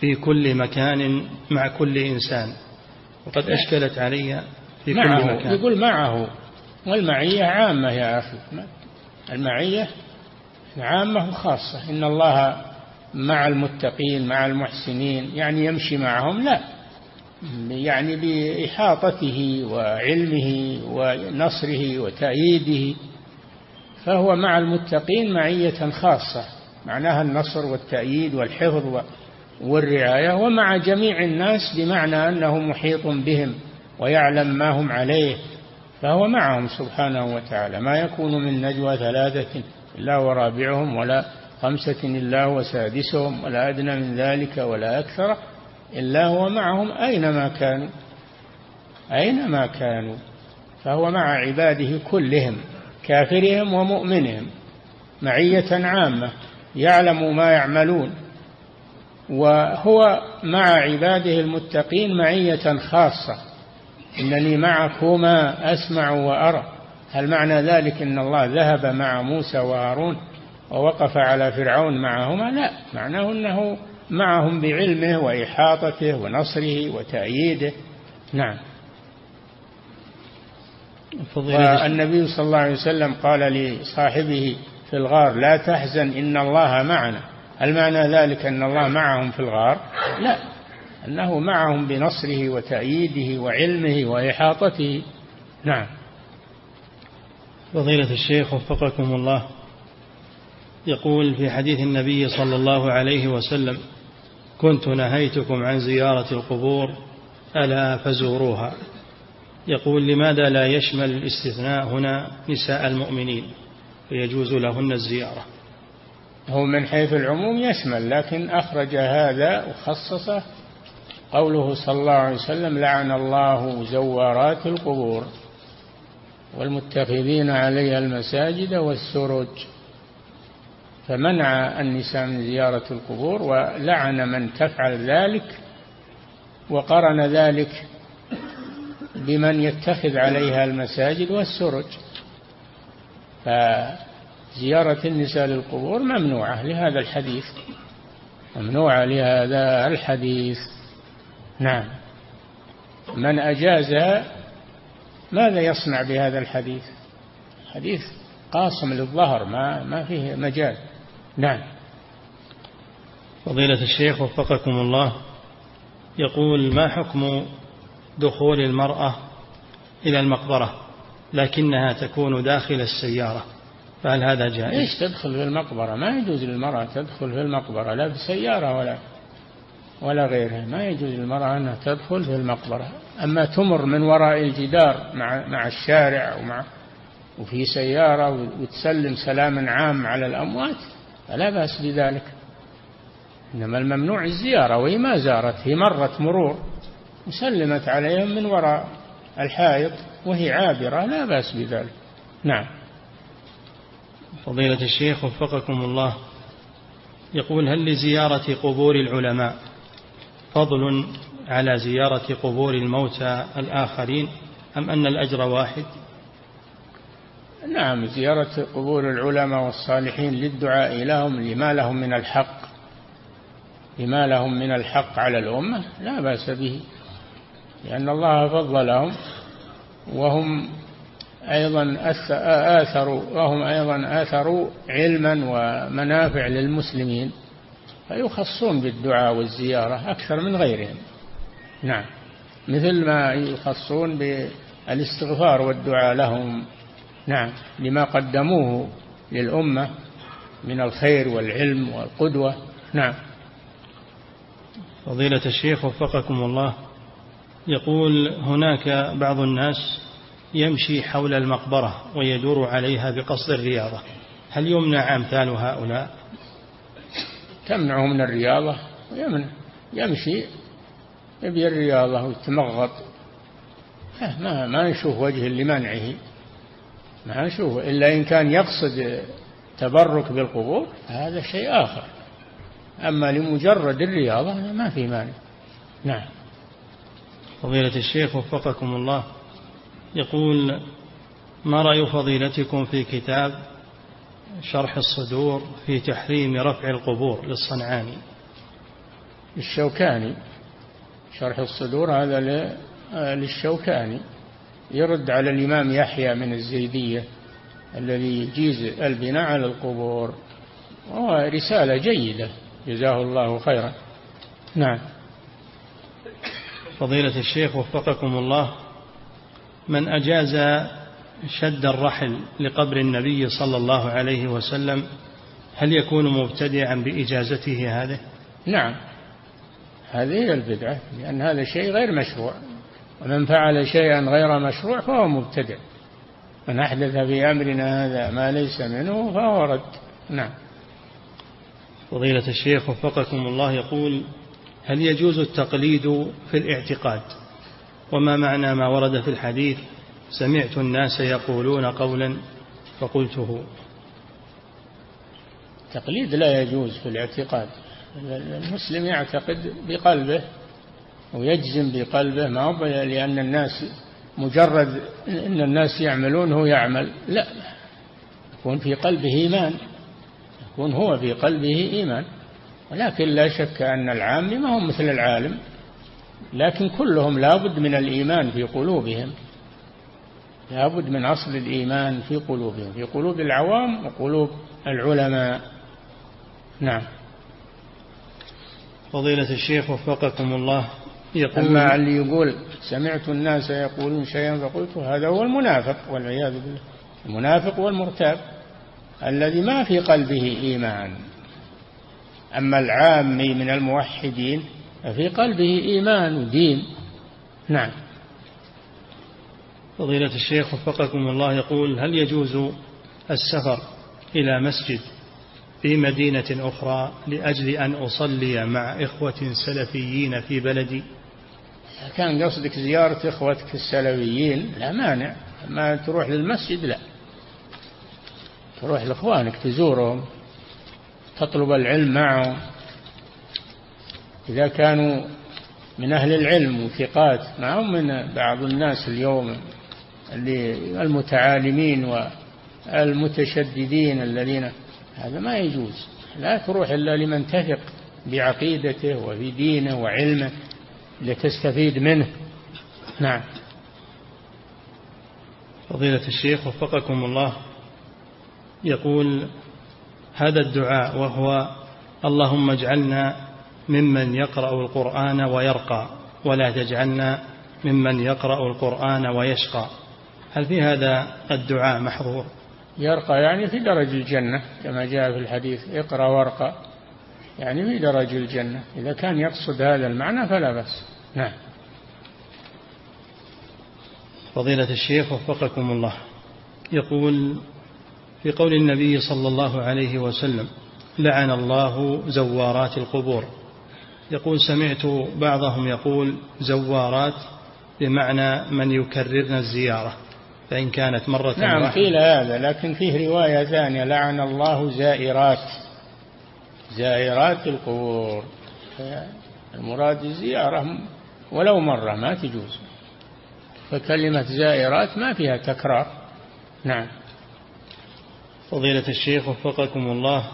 Speaker 1: في كل مكان مع كل إنسان. وقد أشكلت علي في
Speaker 2: معه
Speaker 1: كل مكان.
Speaker 2: يقول معه. والمعية عامة يا أخي. المعية عامة وخاصة. إن الله مع المتقين مع المحسنين يعني يمشي معهم. لا. يعني بإحاطته وعلمه ونصره وتأييده. فهو مع المتقين معية خاصة. معناها النصر والتأييد والحفظ والرعاية ومع جميع الناس بمعنى أنه محيط بهم ويعلم ما هم عليه فهو معهم سبحانه وتعالى. ما يكون من نجوى ثلاثة إلا ورابعهم ولا خمسة إلا وسادسهم ولا أدنى من ذلك ولا أكثر إلا هو معهم أينما كانوا أينما كانوا. فهو مع عباده كلهم كافرهم ومؤمنهم معية عامة يعلم ما يعملون. وهو مع عباده المتقين معية خاصة. إنني معكما أسمع وأرى. هل معنى ذلك أن الله ذهب مع موسى وهارون ووقف على فرعون معهما؟ لا. معناه أنه معهم بعلمه وإحاطته ونصره وتأييده. نعم. والنبي صلى الله عليه وسلم قال لصاحبه في الغار لا تحزن إن الله معنا. هل معنى ذلك أن الله معهم في الغار؟ لا. أنه معهم بنصره وتأييده وعلمه وإحاطته. نعم.
Speaker 1: فضيلة الشيخ وفقكم الله. يقول في حديث النبي صلى الله عليه وسلم كنت نهيتكم عن زيارة القبور ألا فزوروها. يقول لماذا لا يشمل الاستثناء هنا نساء المؤمنين؟ فيجوز لهن الزيارة.
Speaker 2: هو من حيث العموم يشمل لكن أخرج هذا وخصصه قوله صلى الله عليه وسلم لعن الله زوارات القبور والمتخذين عليها المساجد والسرج فمنع النساء من زيارة القبور ولعن من تفعل ذلك وقرن ذلك بمن يتخذ عليها المساجد والسرج. فزيارة النساء للقبور ممنوعة لهذا الحديث. ممنوعة لهذا الحديث. نعم. من أجازها ماذا يصنع بهذا الحديث؟ حديث قاصم للظهر ما ما فيه مجال. نعم.
Speaker 1: فضيلة الشيخ وفقكم الله. يقول ما حكم دخول المرأة إلى المقبرة لكنها تكون داخل السيارة؟ فهل هذا جائز؟
Speaker 2: ليش تدخل في المقبرة؟ ما يجوز للمرأة تدخل في المقبرة لا بسيارة ولا ولا غيرها. ما يجوز للمرأة أنها تدخل في المقبرة. أما تمر من وراء الجدار مع مع الشارع ومع وفي سيارة وتسلم سلاما عام على الأموات فلا بأس بذلك. إنما الممنوع الزيارة وهي ما زارت هي مرت مرور وسلمت عليهم من وراء الحائط وهي عابرة لا بأس بذلك. نعم.
Speaker 1: فضيلة الشيخ وفقكم الله. يقول هل لزيارة قبور العلماء فضل على زيارة قبور الموتى الآخرين أم أن الأجر واحد؟
Speaker 2: نعم زيارة قبور العلماء والصالحين للدعاء لهم لما لهم من الحق لما لهم من الحق على الأمة لا بأس به لأن الله فضلهم وهم أيضا آثروا وهم أيضا آثروا علما ومنافع للمسلمين فيخصون بالدعاء والزيارة أكثر من غيرهم. نعم. مثل ما يخصون بالإستغفار والدعاء لهم. نعم. لما قدموه للأمة من الخير والعلم والقدوة. نعم.
Speaker 1: فضيلة الشيخ وفقكم الله. يقول هناك بعض الناس يمشي حول المقبرة ويدور عليها بقصد الرياضة. هل يمنع أمثال هؤلاء؟
Speaker 2: تمنعه من الرياضة؟ يمنع. يمشي يبي الرياضة ويتمغط. ما ما نشوف وجه لمنعه ما نشوف إلا إن كان يقصد تبرك بالقبور هذا شيء آخر. أما لمجرد الرياضة ما في مانع. نعم.
Speaker 1: فضيلة الشيخ وفقكم الله. يقول ما رأي فضيلتكم في كتاب شرح الصدور في تحريم رفع القبور للصنعاني؟
Speaker 2: الشوكاني شرح الصدور هذا للشوكاني. يرد على الإمام يحيى من الزيدية الذي يجيز البناء على القبور رسالة جيدة. جزاه الله خيرا. نعم.
Speaker 1: فضيلة الشيخ وفقكم الله من أجاز شد الرحل لقبر النبي صلى الله عليه وسلم هل يكون مبتدعا بإجازته هذه؟
Speaker 2: نعم. هذه هي البدعة لأن هذا شيء غير مشروع. ومن فعل شيئا غير مشروع فهو مبتدع. من أحدث في أمرنا هذا ما ليس منه فهو رد. نعم.
Speaker 1: فضيلة الشيخ وفقكم الله يقول هل يجوز التقليد في الاعتقاد؟ وما معنى ما ورد في الحديث سمعت الناس يقولون قولا فقلته.
Speaker 2: تقليد لا يجوز في الاعتقاد. المسلم يعتقد بقلبه ويجزم بقلبه ما هو لأن الناس مجرد أن الناس يعملون هو يعمل. لا يكون في قلبه إيمان يكون هو في قلبه إيمان. ولكن لا شك أن العام ما هم مثل العالم. لكن كلهم لابد من الإيمان في قلوبهم. لابد من أصل الإيمان في قلوبهم في قلوب العوام وقلوب العلماء. نعم.
Speaker 1: فضيلة الشيخ وفقكم الله
Speaker 2: يقول أما اللي يقول سمعت الناس يقولون شيئا فقلت هذا هو المنافق والعياذ بالله. المنافق والمرتاب الذي ما في قلبه إيمان. أما العامي من الموحدين ففي قلبه إيمان ودين. نعم.
Speaker 1: فضيلة الشيخ وفقكم الله يقول هل يجوز السفر إلى مسجد في مدينة أخرى لأجل أن أصلي مع إخوة سلفيين في بلدي؟
Speaker 2: كان قصدك زيارة إخوتك السلفيين؟ لا مانع. ما تروح للمسجد لا. تروح لإخوانك تزورهم تطلب العلم معهم. إذا كانوا من أهل العلم وثقات معهم من بعض الناس اليوم اللي المتعالمين والمتشددين الذين هذا ما يجوز. لا تروح إلا لمن تثق بعقيدته وفي دينه وعلمه لتستفيد منه. نعم.
Speaker 1: فضيلة الشيخ وفقكم الله. يقول هذا الدعاء وهو اللهم اجعلنا ممن يقرأ القرآن ويرقى ولا تجعلنا ممن يقرأ القرآن ويشقى. هل في هذا الدعاء محظور؟
Speaker 2: يرقى يعني في درج الجنة كما جاء في الحديث اقرأ وارقى. يعني في درج الجنة إذا كان يقصد هذا المعنى فلا بأس. نعم.
Speaker 1: فضيلة الشيخ وفقكم الله. يقول في قول النبي صلى الله عليه وسلم لعن الله زوارات القبور. يقول سمعت بعضهم يقول زوارات بمعنى من يكررن الزيارة فإن كانت مرة
Speaker 2: نعم
Speaker 1: واحدة.
Speaker 2: قيل هذا لكن فيه رواية ثانية لعن الله زائرات زائرات القبور. المراد الزيارة ولو مرة ما تجوز. فكلمة زائرات ما فيها تكرار. نعم.
Speaker 1: فضيلة الشيخ وفقكم الله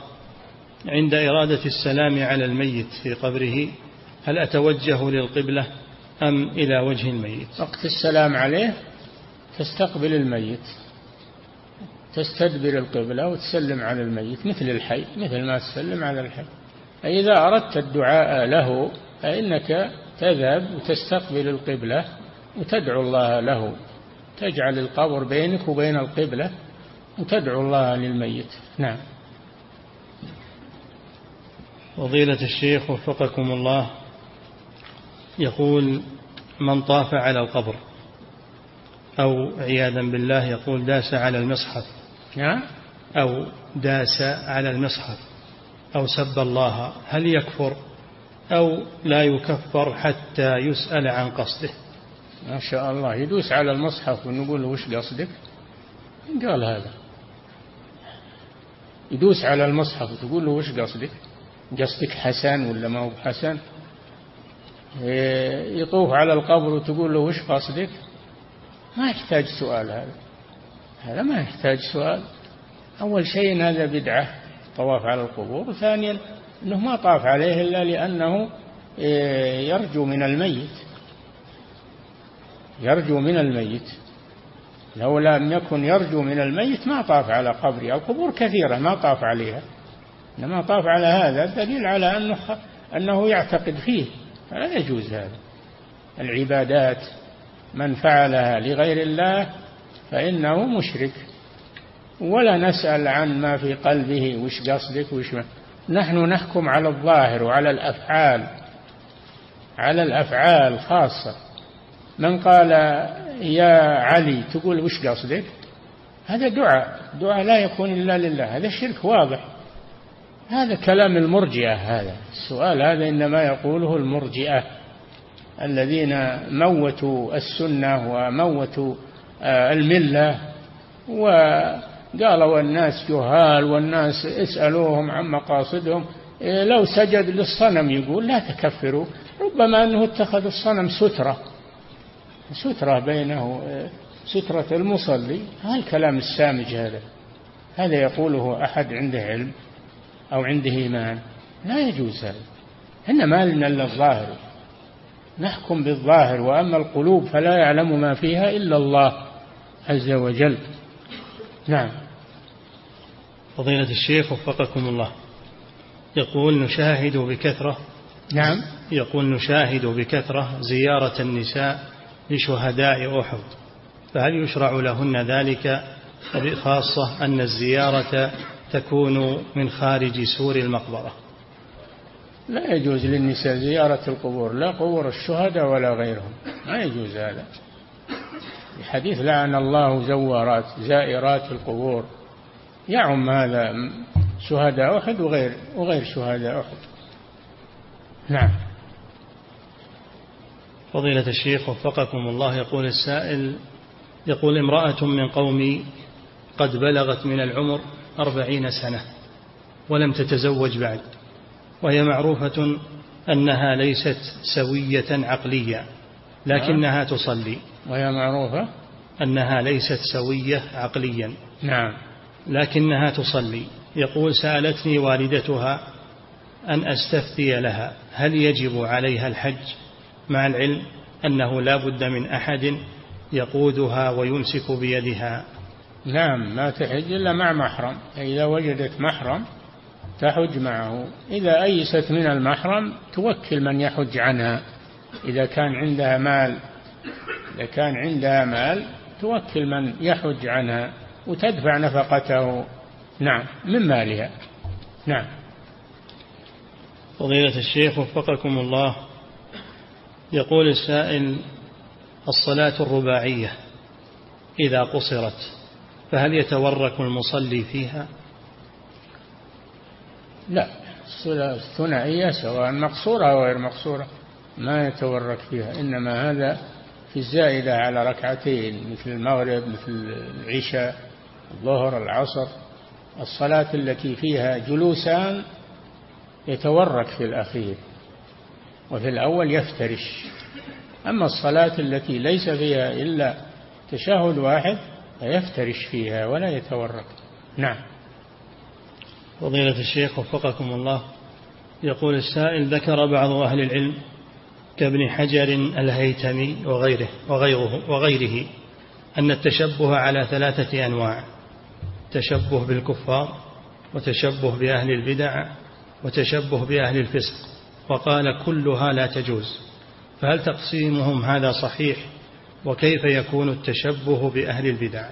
Speaker 1: عند إرادة السلام على الميت في قبره هل أتوجه للقبلة أم إلى وجه الميت؟
Speaker 2: وقت السلام عليه تستقبل الميت تستدبر القبلة وتسلم على الميت مثل الحي مثل ما تسلم على الحي. فإذا أردت الدعاء له فإنك تذهب وتستقبل القبلة وتدعو الله له. تجعل القبر بينك وبين القبلة وتدعو الله للميت. نعم.
Speaker 1: فضيلة الشيخ وفقكم الله يقول من طاف على القبر أو عياذا بالله يقول داس على المصحف
Speaker 2: نعم.
Speaker 1: أو داس على المصحف أو سب الله هل يكفر؟ أو لا يكفر حتى يسأل عن قصده
Speaker 2: ما شاء الله يدوس على المصحف ونقول له وش قصدك؟ قال هذا. يدوس على المصحف وتقول له وش قصدك؟ قصدك حسن ولا ما هو حسن إيه، يطوف على القبر وتقول له وش قصدك؟ ما يحتاج سؤال هذا. هذا ما يحتاج سؤال. أول شيء هذا بدعة طواف على القبور. وثانيا أنه ما طاف عليه إلا لأنه إيه، يرجو من الميت. يرجو من الميت. لو لم يكن يرجو من الميت ما طاف على قبره. القبور كثيرة ما طاف عليها. إنما طاف على هذا دليل على أنه أنه يعتقد فيه فلا يجوز هذا. العبادات من فعلها لغير الله فإنه مشرك. ولا نسأل عن ما في قلبه وش قصدك وش ما. نحن نحكم على الظاهر وعلى الأفعال على الأفعال خاصة. من قال يا علي تقول وش قصدك؟ هذا دعاء دعاء لا يكون إلا لله هذا شرك واضح. هذا كلام المرجئة هذا. السؤال هذا إنما يقوله المرجئة الذين موتوا السنة وموتوا آه، الملة. وقالوا الناس جهال والناس اسألوهم عن مقاصدهم. إيه، لو سجد للصنم يقول لا تكفروا. ربما أنه اتخذ الصنم سترة. سترة بينه آه، سترة المصلي. هذا الكلام السامج هذا. هذا يقوله أحد عنده علم. أو عنده إيمان. لا يجوز هذا. إنما لنا إلا الظاهر. نحكم بالظاهر وأما القلوب فلا يعلم ما فيها إلا الله عز وجل. نعم.
Speaker 1: فضيلة الشيخ وفقكم الله. يقول نشاهد بكثرة
Speaker 2: نعم.
Speaker 1: يقول نشاهد بكثرة زيارة النساء لشهداء أحد. فهل يشرع لهن ذلك؟ وبخاصة أن الزيارة تكون من خارج سور المقبرة.
Speaker 2: لا يجوز للنساء زيارة القبور لا قبور الشهداء ولا غيرهم. ما يجوز هذا. الحديث لعن الله زوارات زائرات القبور. يعم هذا شهداء أحد وغير وغير شهداء أحد. نعم.
Speaker 1: فضيلة الشيخ وفقكم الله يقول السائل يقول امرأة من قومي قد بلغت من العمر أربعين سنة ولم تتزوج بعد وهي معروفة أنها ليست سوية عقليا لكنها تصلي.
Speaker 2: وهي معروفة؟
Speaker 1: أنها ليست سوية عقليا.
Speaker 2: نعم.
Speaker 1: لكنها تصلي. يقول سألتني والدتها أن أستفتي لها هل يجب عليها الحج مع العلم أنه لا بد من أحد يقودها ويمسك بيدها.
Speaker 2: نعم ما تحج إلا مع محرم. إذا وجدت محرم تحج معه. إذا أيست من المحرم توكل من يحج عنها. إذا كان عندها مال إذا كان عندها مال توكل من يحج عنها وتدفع نفقته. نعم من مالها. نعم.
Speaker 1: فضيلة الشيخ وفقكم الله. يقول السائل الصلاة الرباعية إذا قصرت. فهل يتورك المصلي فيها؟
Speaker 2: لا الثنائية سواء مقصورة أو غير مقصورة ما يتورك فيها إنما هذا في الزائدة على ركعتين مثل المغرب مثل العشاء الظهر العصر. الصلاة التي فيها جلوسان يتورك في الأخير وفي الأول يفترش. أما الصلاة التي ليس فيها إلا تشهد واحد فيفترش فيها ولا يتورك نعم.
Speaker 1: فضيلة الشيخ وفقكم الله يقول السائل ذكر بعض أهل العلم كابن حجر الهيتمي وغيره وغيره وغيره أن التشبه على ثلاثة أنواع تشبه بالكفار وتشبه بأهل البدع وتشبه بأهل الفسق. وقال كلها لا تجوز. فهل تقسيمهم هذا صحيح وكيف يكون التشبه بأهل البدع؟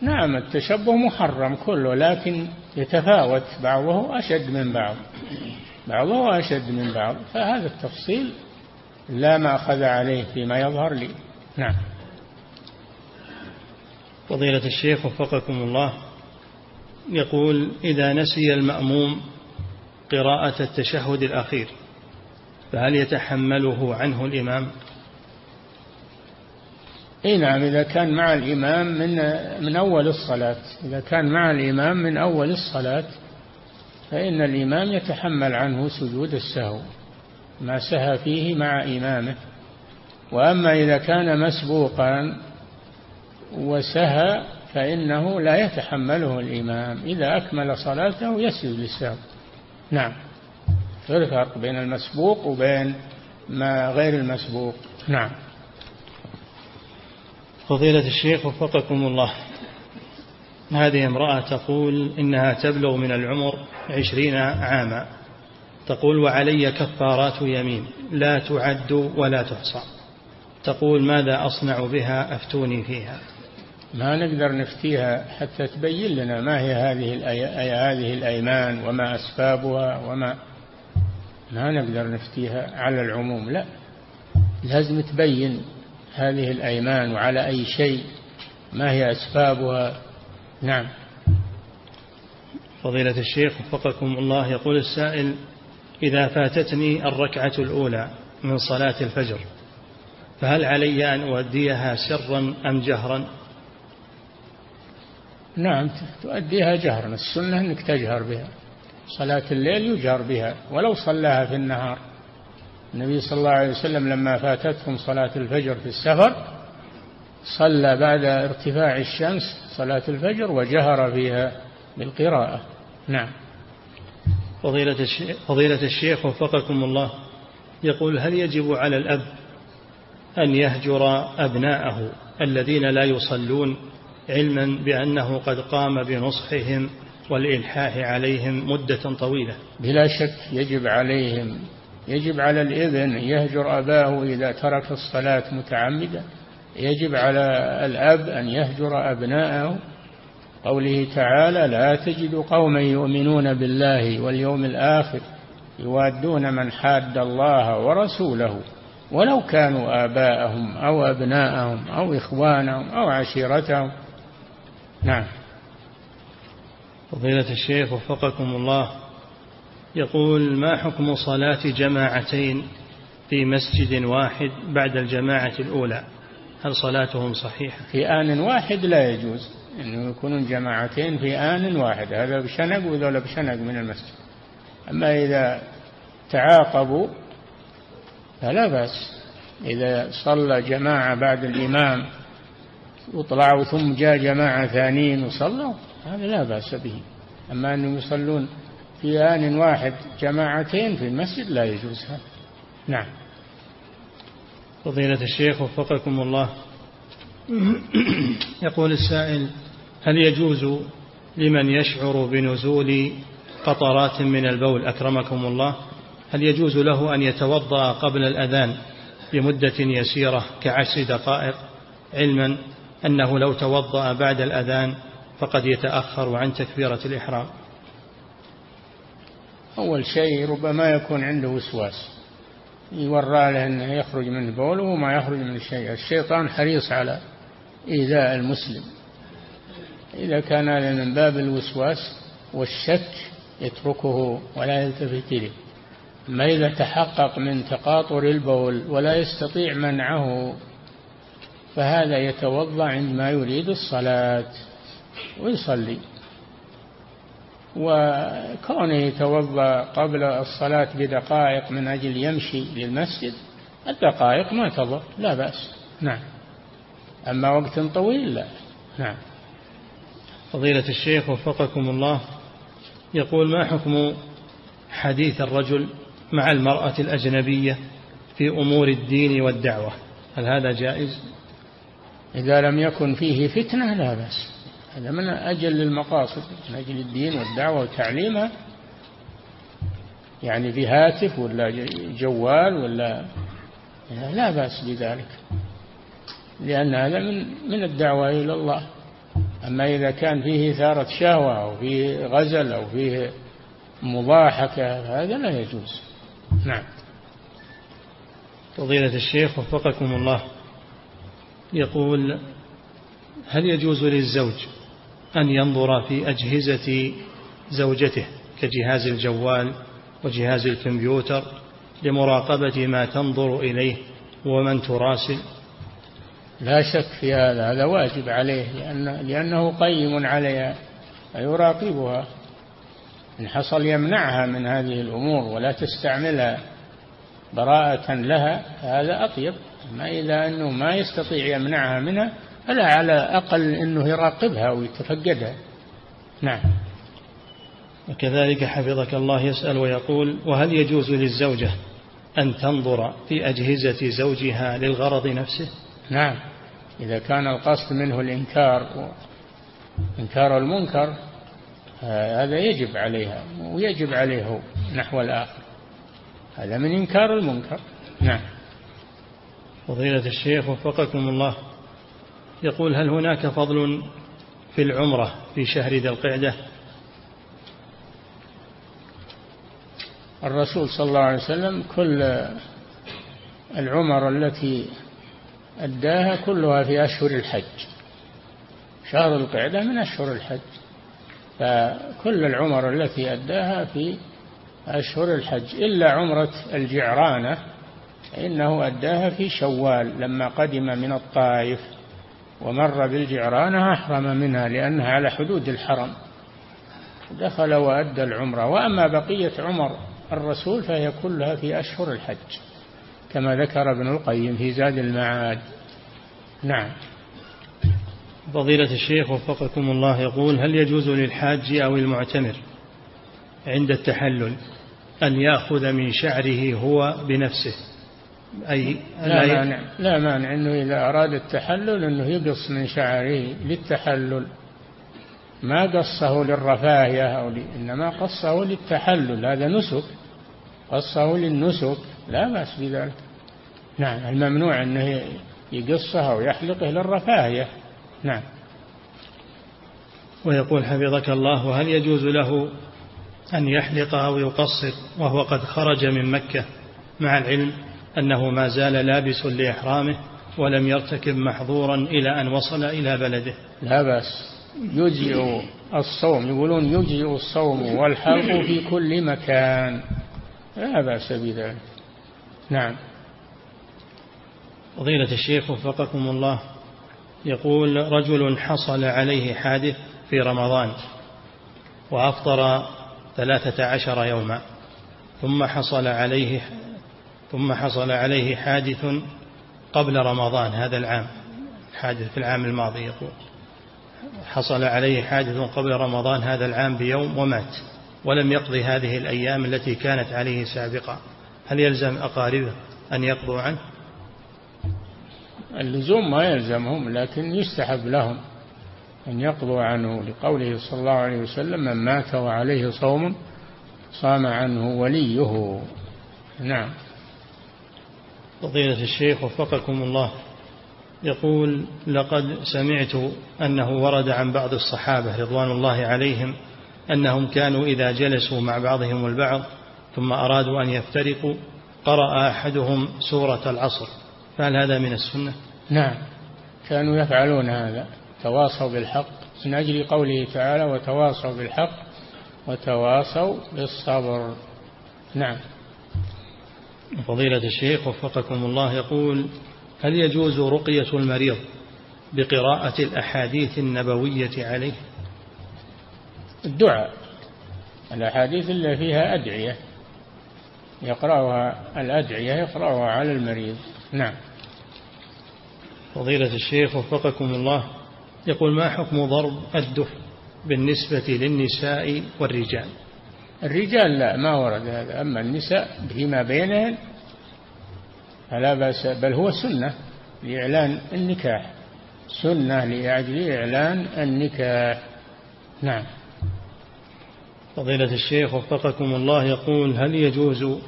Speaker 2: نعم التشبه محرم كله لكن يتفاوت بعضه أشد من بعض. بعضه أشد من بعض. فهذا التفصيل لا ما أخذ عليه فيما يظهر لي. نعم.
Speaker 1: فضيلة الشيخ وفقكم الله يقول إذا نسي المأموم قراءة التشهد الأخير فهل يتحمله عنه الإمام؟
Speaker 2: اي نعم إذا كان مع الإمام من من أول الصلاة. إذا كان مع الإمام من أول الصلاة فإن الإمام يتحمل عنه سجود السهو ما سهى فيه مع إمامه. وأما إذا كان مسبوقا وسهى فإنه لا يتحمله الإمام. إذا أكمل صلاته يسجد للسهو. نعم. فرق بين المسبوق وبين ما غير المسبوق. نعم.
Speaker 1: فضيلة الشيخ وفقكم الله. هذه امرأة تقول إنها تبلغ من العمر عشرين عاما. تقول وعلي كفارات يمين لا تعد ولا تحصى. تقول ماذا أصنع بها أفتوني فيها؟
Speaker 2: ما نقدر نفتيها حتى تبين لنا ما هي هذه هذه الأيمان وما أسبابها وما. ما نقدر نفتيها على العموم لا. لازم تبين. هذه الأيمان وعلى أي شيء ما هي أسبابها؟ نعم.
Speaker 1: فضيلة الشيخ وفقكم الله يقول السائل إذا فاتتني الركعة الأولى من صلاة الفجر فهل علي أن أؤديها سرا أم جهرا؟
Speaker 2: نعم تؤديها جهرا السنة أنك تجهر بها صلاة الليل يجهر بها ولو صلاها في النهار. النبي صلى الله عليه وسلم لما فاتتهم صلاة الفجر في السفر صلى بعد ارتفاع الشمس صلاة الفجر وجهر فيها بالقراءة. نعم.
Speaker 1: فضيلة الشيخ, فضيلة الشيخ وفقكم الله. يقول هل يجب على الأب أن يهجر أبناءه الذين لا يصلون علما بأنه قد قام بنصحهم والإلحاح عليهم مدة طويلة؟
Speaker 2: بلا شك يجب عليهم يجب على الابن يهجر أباه إذا ترك الصلاة متعمدا. يجب على الأب أن يهجر أبناءه. قوله تعالى لا تجد قوما يؤمنون بالله واليوم الآخر يوادون من حاد الله ورسوله ولو كانوا آباءهم أو أبناءهم أو إخوانهم أو عشيرتهم. نعم.
Speaker 1: فضيلة الشيخ وفقكم الله. يقول ما حكم صلاة جماعتين في مسجد واحد بعد الجماعة الأولى؟ هل صلاتهم صحيحة؟
Speaker 2: في آن واحد لا يجوز أنه يكونون جماعتين في آن واحد. هذا بشنق وذولا بشنق من المسجد. أما إذا تعاقبوا فلا بأس. إذا صلى جماعة بعد الإمام وطلعوا ثم جاء جماعة ثانيين وصلوا هذا لا بأس به. أما أنهم يصلون في آن واحد جماعتين في المسجد لا يجوز هذا. نعم.
Speaker 1: فضيلة الشيخ وفقكم الله. يقول السائل هل يجوز لمن يشعر بنزول قطرات من البول؟ أكرمكم الله. هل يجوز له أن يتوضأ قبل الأذان بمدة يسيرة كعشر دقائق؟ علما أنه لو توضأ بعد الأذان فقد يتأخر عن تكبيرة الإحرام.
Speaker 2: أول شيء ربما يكون عنده وسواس. يورى له أنه يخرج من بوله وما يخرج من شيء الشيطان حريص على إيذاء المسلم. إذا كان هذا من باب الوسواس والشك يتركه ولا يلتفت إليه. ما إذا تحقق من تقاطر البول ولا يستطيع منعه فهذا يتوضأ عندما يريد الصلاة ويصلي. وكونه يتوضأ قبل الصلاة بدقائق من أجل يمشي للمسجد الدقائق ما تضر لا بأس. نعم. أما وقت طويل لا. نعم.
Speaker 1: فضيلة الشيخ وفقكم الله يقول ما حكم حديث الرجل مع المرأة الأجنبية في أمور الدين والدعوة؟ هل هذا جائز؟
Speaker 2: إذا لم يكن فيه فتنة لا بأس. هذا من أجل المقاصد من أجل الدين والدعوة وتعليمها. يعني بهاتف ولا جوال ولا لا بأس بذلك لأن هذا من من الدعوة إلى الله. أما إذا كان فيه إثارة شهوة أو فيه غزل أو فيه مضاحكة هذا لا يجوز. نعم.
Speaker 1: فضيلة الشيخ وفقكم الله يقول هل يجوز للزوج أن ينظر في أجهزة زوجته كجهاز الجوال وجهاز الكمبيوتر لمراقبة ما تنظر إليه ومن تراسل.
Speaker 2: لا شك في هذا هذا واجب عليه لأن لأنه قيم عليها يراقبها إن حصل يمنعها من هذه الأمور ولا تستعملها براءة لها هذا أطيب. ما إذا أنه ما يستطيع يمنعها منها فلا على أقل أنه يراقبها ويتفقدها. نعم.
Speaker 1: وكذلك حفظك الله يسأل ويقول وهل يجوز للزوجة أن تنظر في أجهزة زوجها للغرض نفسه؟
Speaker 2: نعم. إذا كان القصد منه الإنكار إنكار المنكر هذا يجب عليها ويجب عليه نحو الآخر. هذا من إنكار المنكر. نعم.
Speaker 1: فضيلة الشيخ وفقكم الله. يقول هل هناك فضل في العمرة في شهر ذي القعدة؟
Speaker 2: الرسول صلى الله عليه وسلم كل العمر التي أداها كلها في أشهر الحج. شهر القعدة من أشهر الحج. فكل العمر التي أداها في أشهر الحج. إلا عمرة الجعرانة إنه أداها في شوال لما قدم من الطائف. ومر بالجعرانة أحرم منها لأنها على حدود الحرم. دخل وأدى العمرة. وأما بقية عمر الرسول فهي كلها في أشهر الحج كما ذكر ابن القيم في زاد المعاد. نعم.
Speaker 1: فضيلة الشيخ وفقكم الله يقول هل يجوز للحاج أو المعتمر عند التحلل أن يأخذ من شعره هو بنفسه؟
Speaker 2: أي لا مانع. لا مانع أنه إذا أراد التحلل أنه يقص من شعره للتحلل. ما قصه للرفاهية أو ل... إنما قصه للتحلل. هذا نسك. قصه للنسك. لا بأس بذلك. نعم الممنوع أنه يقصها ويحلقه للرفاهية. نعم.
Speaker 1: ويقول حفظك الله هل يجوز له أن يحلق أو يقصر وهو قد خرج من مكة مع العلم؟ أنه ما زال لابس لإحرامه ولم يرتكب محظورا إلى أن وصل إلى بلده.
Speaker 2: لا بأس. يجزئ الصوم. يقولون يجزئ الصوم والحلق في كل مكان. لا بأس بذلك. نعم.
Speaker 1: فضيلة الشيخ وفقكم الله يقول رجل حصل عليه حادث في رمضان وأفطر ثلاثة عشر يوما ثم حصل عليه ثم حصل عليه حادث قبل رمضان هذا العام حادث في العام الماضي يقول. حصل عليه حادث قبل رمضان هذا العام بيوم ومات ولم يقضي هذه الأيام التي كانت عليه سابقا. هل يلزم أقاربه أن يقضوا عنه؟
Speaker 2: اللزوم ما يلزمهم لكن يستحب لهم أن يقضوا عنه. لقوله صلى الله عليه وسلم من مات وعليه صوم صام عنه وليه. نعم.
Speaker 1: فضيلة الشيخ وفقكم الله. يقول لقد سمعت أنه ورد عن بعض الصحابة رضوان الله عليهم أنهم كانوا إذا جلسوا مع بعضهم البعض ثم أرادوا أن يفترقوا قرأ أحدهم سورة العصر. فهل هذا من السنة؟
Speaker 2: نعم. كانوا يفعلون هذا. تواصوا بالحق. من أجل قوله تعالى وتواصوا بالحق وتواصوا بالصبر. نعم.
Speaker 1: فضيلة الشيخ وفقكم الله يقول هل يجوز رقية المريض بقراءة الأحاديث النبوية عليه؟
Speaker 2: الدعاء الأحاديث اللي فيها أدعية يقرأها الأدعية يقرأها على المريض. نعم.
Speaker 1: فضيلة الشيخ وفقكم الله يقول ما حكم ضرب الدف بالنسبة للنساء والرجال؟
Speaker 2: الرجال لا ما ورد هذا. أما النساء فيما بينهن فلا بأس بل هو سنة لإعلان النكاح. سنة لأجل إعلان النكاح. نعم.
Speaker 1: فضيلة الشيخ وفقكم الله يقول هل يجوز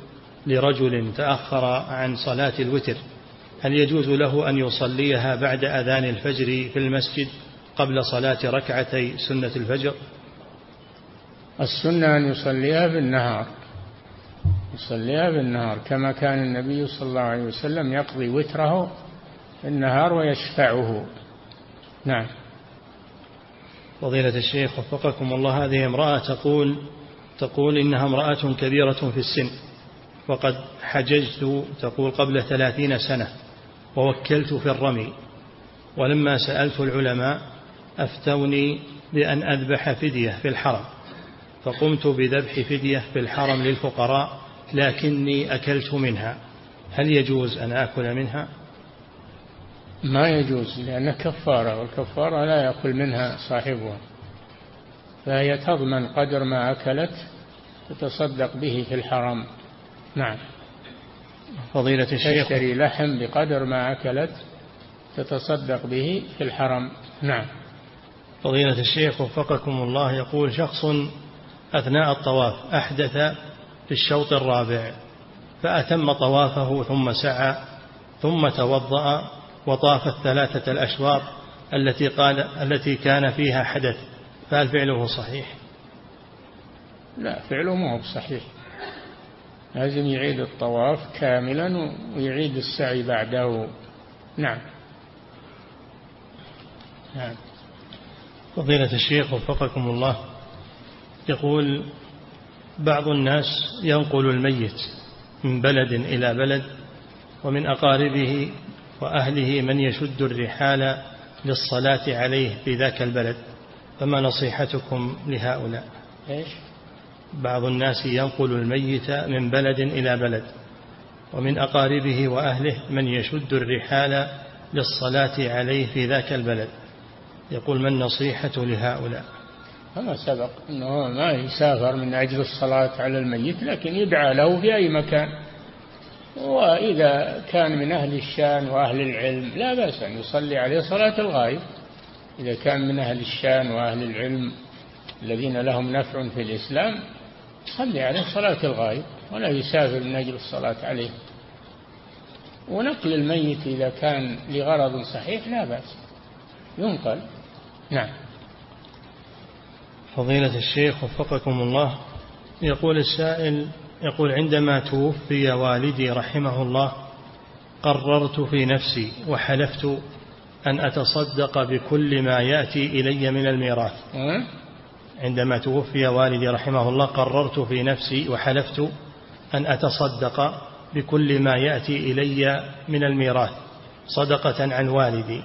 Speaker 1: لرجل تأخر عن صلاة الوتر؟ هل يجوز له أن يصليها بعد أذان الفجر في المسجد قبل صلاة ركعتي سنة الفجر؟
Speaker 2: السنة أن يصليها بالنهار يصليها بالنهار كما كان النبي صلى الله عليه وسلم يقضي وتره في النهار ويشفعه. نعم.
Speaker 1: فضيلة الشيخ وفقكم الله هذه امرأة تقول تقول إنها امرأة كبيرة في السن وقد حججت تقول قبل ثلاثين سنة ووكلت في الرمي ولما سألت العلماء أفتوني بأن أذبح فدية في الحرم. فقمت بذبح فدية في الحرم للفقراء لكني أكلت منها. هل يجوز أن آكل منها؟
Speaker 2: ما يجوز لأنها كفارة والكفارة لا يأكل منها صاحبها. فهي تضمن قدر ما أكلت تتصدق به في الحرم. نعم.
Speaker 1: فضيلة الشيخ.
Speaker 2: تشتري لحم بقدر ما أكلت تتصدق به في الحرم. نعم.
Speaker 1: فضيلة الشيخ وفقكم الله يقول شخص أثناء الطواف أحدث في الشوط الرابع فأتم طوافه ثم سعى ثم توضأ وطاف الثلاثة الأشواط التي قال التي كان فيها حدث. فهل فعله صحيح؟
Speaker 2: لا فعله ما هو صحيح. لازم يعيد الطواف كاملا ويعيد السعي بعده. نعم.
Speaker 1: نعم. فضيلة الشيخ وفقكم الله. يقول بعض الناس ينقل الميت من بلد إلى بلد ومن أقاربه وأهله من يشد الرحال للصلاة عليه في ذاك البلد. فما نصيحتكم لهؤلاء؟
Speaker 2: إيش؟
Speaker 1: بعض الناس ينقل الميت من بلد إلى بلد ومن أقاربه وأهله من يشد الرحال للصلاة عليه في ذاك البلد. يقول ما النصيحة لهؤلاء؟
Speaker 2: كما سبق أنه ما يسافر من أجل الصلاة على الميت لكن يدعى له في أي مكان. وإذا كان من أهل الشان وأهل العلم لا بأس أن يصلي عليه صلاة الغائب. إذا كان من أهل الشان وأهل العلم الذين لهم نفع في الإسلام صلي عليه صلاة الغائب ولا يسافر من أجل الصلاة عليه. ونقل الميت إذا كان لغرض صحيح لا بأس. ينقل. نعم.
Speaker 1: فضيلة الشيخ وفقكم الله يقول السائل يقول عندما توفي والدي رحمه الله قررت في نفسي وحلفت أن أتصدق بكل ما يأتي إلي من الميراث. عندما توفي والدي رحمه الله قررت في نفسي وحلفت أن أتصدق بكل ما يأتي إلي من الميراث صدقة عن والدي.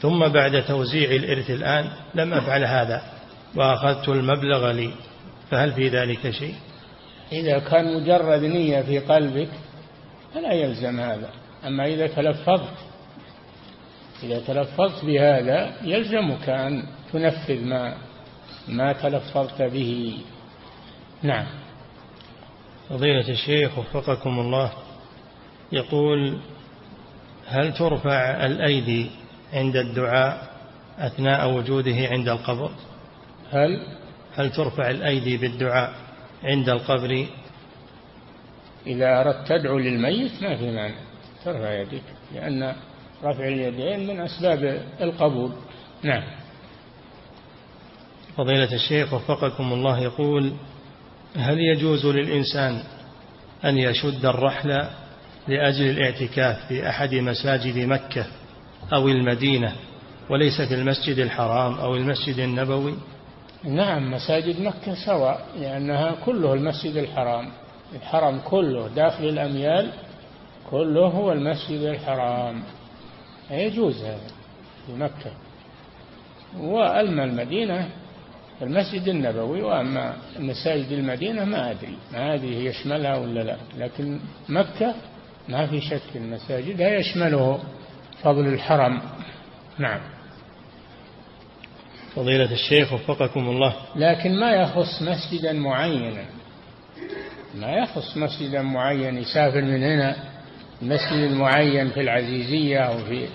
Speaker 1: ثم بعد توزيع الإرث الآن لم أفعل هذا. وأخذت المبلغ لي فهل في ذلك شيء؟
Speaker 2: إذا كان مجرد نية في قلبك فلا يلزم هذا أما إذا تلفظت إذا تلفظت بهذا يلزمك أن تنفذ ما ما تلفظت به. نعم.
Speaker 1: فضيلة الشيخ وفقكم الله يقول هل ترفع الأيدي عند الدعاء أثناء وجوده عند القبر
Speaker 2: هل
Speaker 1: هل ترفع الأيدي بالدعاء عند القبر؟
Speaker 2: إذا أردت تدعو للميت ما في مانع ترفع يديك لأن رفع اليدين من أسباب القبول. نعم.
Speaker 1: فضيلة الشيخ وفقكم الله يقول هل يجوز للإنسان أن يشد الرحل لأجل الاعتكاف في أحد مساجد مكة أو المدينة وليس في المسجد الحرام أو المسجد النبوي؟
Speaker 2: نعم مساجد مكة سواء لأنها كله المسجد الحرام. الحرم كله داخل الأميال كله هو المسجد الحرام. يجوز هذا في مكة. وأما المدينة المسجد النبوي وأما مساجد المدينة ما أدري ما أدري يشملها ولا لا. لكن مكة ما في شك المساجد يشمله فضل الحرم. نعم.
Speaker 1: فضيلة الشيخ وفقكم الله.
Speaker 2: لكن ما يخص مسجدا معينا. ما يخص مسجدا معين يسافر من هنا المسجد المعين في العزيزية أو في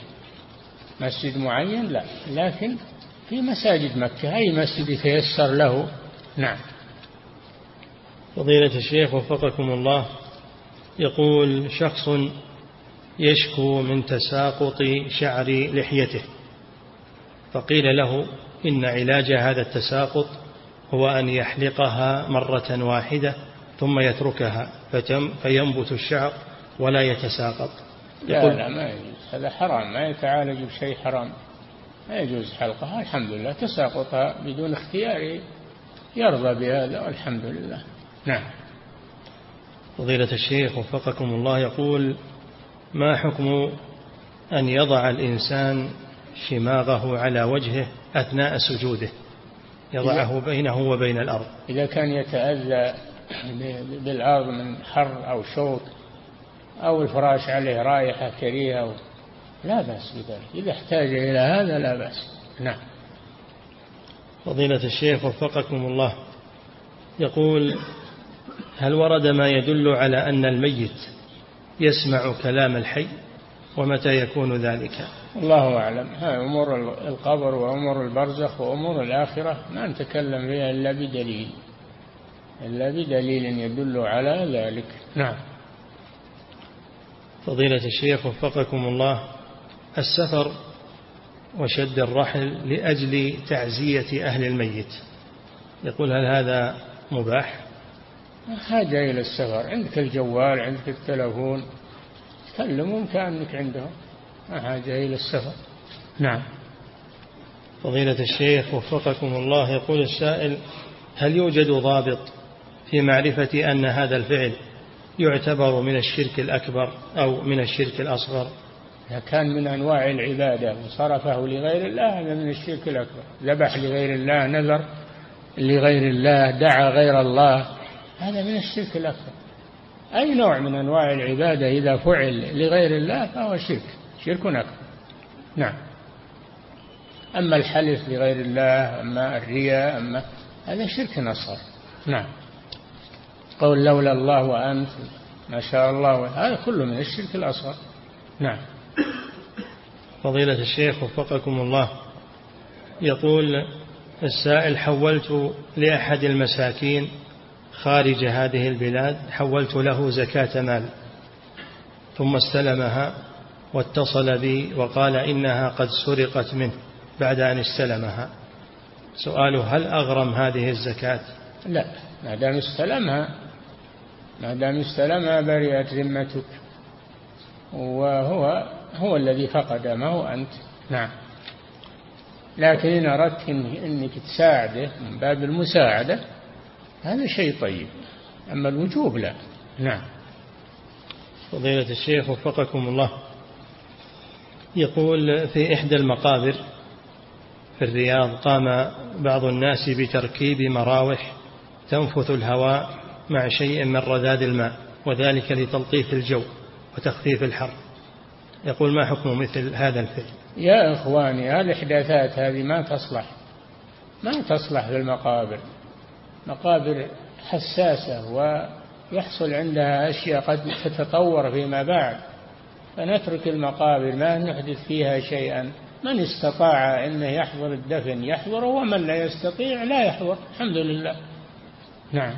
Speaker 2: مسجد معين لا. لكن في مساجد مكة أي مسجد يتيسر له؟ نعم.
Speaker 1: فضيلة الشيخ وفقكم الله يقول شخص يشكو من تساقط شعر لحيته. فقيل له إن علاج هذا التساقط هو أن يحلقها مرة واحدة ثم يتركها فتم فينبت الشعر ولا يتساقط.
Speaker 2: لا لا ما يجوز. هذا حرام ما يتعالج بشيء حرام. لا يجوز حلقها الحمد لله. تساقطها بدون اختيار يرضى بهذا والحمد لله. نعم.
Speaker 1: فضيلة الشيخ وفقكم الله يقول ما حكم أن يضع الإنسان شماغه على وجهه أثناء سجوده يضعه بينه وبين الأرض.
Speaker 2: إذا كان يتأذى بالأرض من حر أو شوط أو الفراش عليه رائحة كريهة لا بأس بذلك. إذا احتاج إلى هذا لا بأس. نعم.
Speaker 1: فضيلة الشيخ وفقكم الله. يقول هل ورد ما يدل على أن الميت يسمع كلام الحي ومتى يكون ذلك؟
Speaker 2: الله أعلم. هاي أمور القبر وأمور البرزخ وأمور الآخرة ما نتكلم فيها إلا بدليل. إلا بدليل يدل على ذلك. نعم.
Speaker 1: فضيلة الشيخ وفقكم الله السفر وشد الرحل لأجل تعزية أهل الميت. يقول هل هذا مباح؟
Speaker 2: حاجة إلى السفر. عندك الجوال عندك التلفون كلمهم كأنك عندهم. حاجة إلى السفر نعم.
Speaker 1: فضيلة الشيخ وفقكم الله يقول السائل هل يوجد ضابط في معرفة أن هذا الفعل يعتبر من الشرك الأكبر أو من الشرك الأصغر؟
Speaker 2: إذا كان من أنواع العبادة وصرفه لغير الله هذا من الشرك الأكبر. ذبح لغير الله نذر لغير الله دعا غير الله هذا من الشرك الأكبر. أي نوع من أنواع العبادة إذا فعل لغير الله فهو شرك. شرك أكبر نعم. أما الحلف لغير الله أما الرياء أما هذا شرك أصغر نعم. قول لولا الله وأنت ما شاء الله هذا كله من الشرك الأصغر. نعم.
Speaker 1: فضيلة الشيخ وفقكم الله يقول السائل حولت لأحد المساكين خارج هذه البلاد حولت له زكاة مال ثم استلمها. واتصل بي وقال إنها قد سرقت منه بعد أن استلمها. سؤاله هل أغرم هذه الزكاة؟
Speaker 2: لا ما دام استلمها ما دام استلمها برئت ذمتك. وهو هو الذي فقد ما هو أنت. نعم. لكن إن أردت أنك تساعده من باب المساعدة هذا شيء طيب. أما الوجوب لا. نعم.
Speaker 1: فضيلة الشيخ وفقكم الله. يقول في إحدى المقابر في الرياض قام بعض الناس بتركيب مراوح تنفث الهواء مع شيء من رذاذ الماء وذلك لتلطيف الجو وتخفيف الحر. يقول ما حكم مثل هذا الفعل؟
Speaker 2: يا إخواني الإحداثات هذه ما تصلح. ما تصلح للمقابر مقابر حساسة ويحصل عندها أشياء قد تتطور فيما بعد. فنترك المقابر ما نحدث فيها شيئا. من استطاع أنه يحضر الدفن يحضر ومن لا يستطيع لا يحضر. الحمد لله. نعم.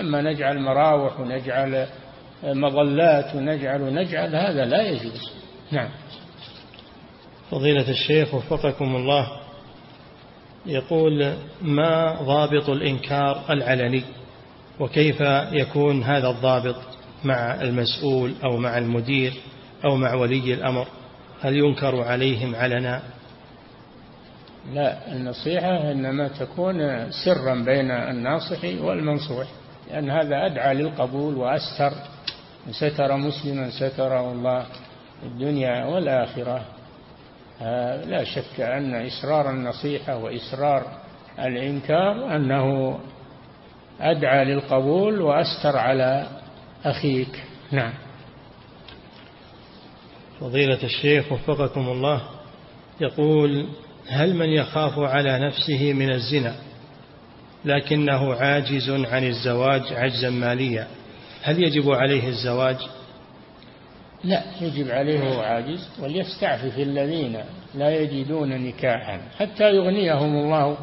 Speaker 2: أما نجعل مراوح ونجعل مظلات ونجعل ونجعل هذا لا يجوز. نعم.
Speaker 1: فضيلة الشيخ وفقكم الله يقول ما ضابط الإنكار العلني؟ وكيف يكون هذا الضابط؟ مع المسؤول أو مع المدير أو مع ولي الأمر هل ينكر عليهم علنا؟
Speaker 2: لا النصيحة إنما تكون سرا بين الناصح والمنصوح لأن هذا أدعى للقبول وأستر. ستر مسلما ستره الله الدنيا والآخرة. لا شك أن إسرار النصيحة وإسرار الإنكار أنه أدعى للقبول وأستر على أخيك. نعم.
Speaker 1: فضيلة الشيخ وفقكم الله يقول هل من يخاف على نفسه من الزنا لكنه عاجز عن الزواج عجزا ماليا؟ هل يجب عليه الزواج؟
Speaker 2: لا يجب عليه وهو عاجز وليستعفف الذين لا يجدون نكاحا حتى يغنيهم الله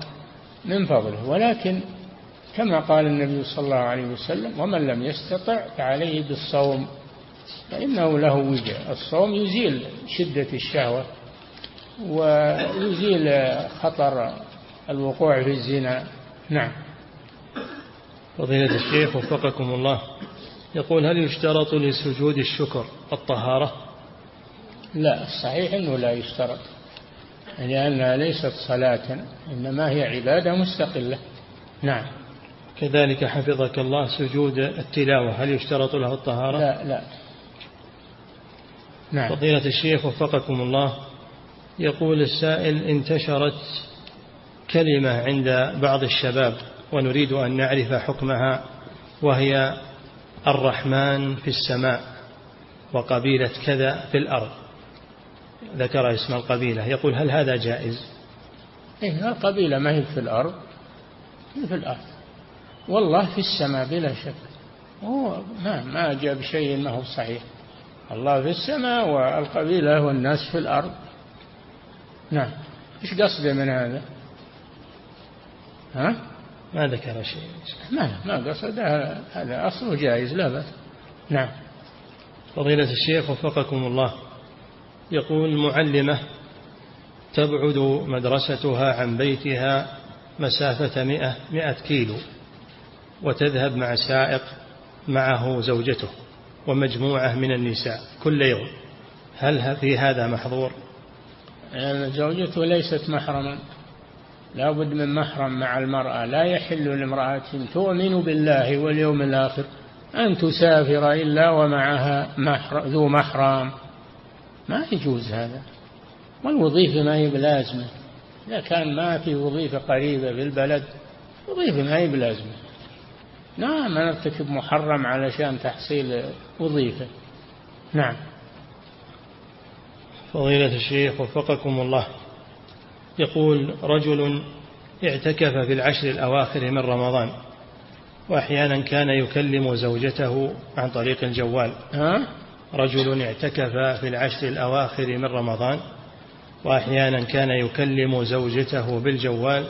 Speaker 2: من فضله ولكن كما قال النبي صلى الله عليه وسلم ومن لم يستطع فعليه بالصوم فإنه له وجه. الصوم يزيل شدة الشهوة ويزيل خطر الوقوع في الزنا. نعم.
Speaker 1: فضيلة الشيخ وفقكم الله. يقول هل يشترط لسجود الشكر الطهارة؟
Speaker 2: لا الصحيح أنه لا يشترط لأنها ليست صلاة إنما هي عبادة مستقلة. نعم.
Speaker 1: كذلك حفظك الله سجود التلاوة. هل يشترط له الطهارة؟
Speaker 2: لا لا.
Speaker 1: نعم. فضيلة الشيخ وفقكم الله يقول السائل انتشرت كلمة عند بعض الشباب ونريد أن نعرف حكمها وهي الرحمن في السماء وقبيلة كذا في الأرض. ذكر اسم القبيلة. يقول هل هذا جائز؟
Speaker 2: إيه القبيلة ما هي في الأرض؟ هي في الأرض. والله في السماء بلا شك. هو ما ما جاب شيء ما هو صحيح. الله في السماء والقبيلة والناس في الأرض. نعم. إيش قصده من هذا؟ ها؟
Speaker 1: ما ذكر شيء.
Speaker 2: ما ما قصد هذا أصله جائز لا بأس. نعم.
Speaker 1: فضيلة الشيخ وفقكم الله. يقول معلمة تبعد مدرستها عن بيتها مسافة مئة, مئة كيلو. وتذهب مع سائق معه زوجته ومجموعة من النساء كل يوم. هل في هذا محظور؟
Speaker 2: يعني زوجته ليست محرما. لا بد من محرم مع المرأة. لا يحل لامرأة تؤمن بالله واليوم الآخر أن تسافر إلا ومعها محرم ذو محرم. ما يجوز هذا. والوظيفة ما هي بلازمة. إذا كان ما في وظيفة قريبة في البلد وظيفة ما هي بلازمة. نعم نرتكب محرم علشان تحصيل وظيفة. نعم.
Speaker 1: فضيلة الشيخ وفقكم الله. يقول رجل اعتكف في العشر الأواخر من رمضان وأحيانا كان يكلم زوجته عن طريق الجوال.
Speaker 2: ها؟
Speaker 1: رجل اعتكف في العشر الأواخر من رمضان وأحيانا كان يكلم زوجته بالجوال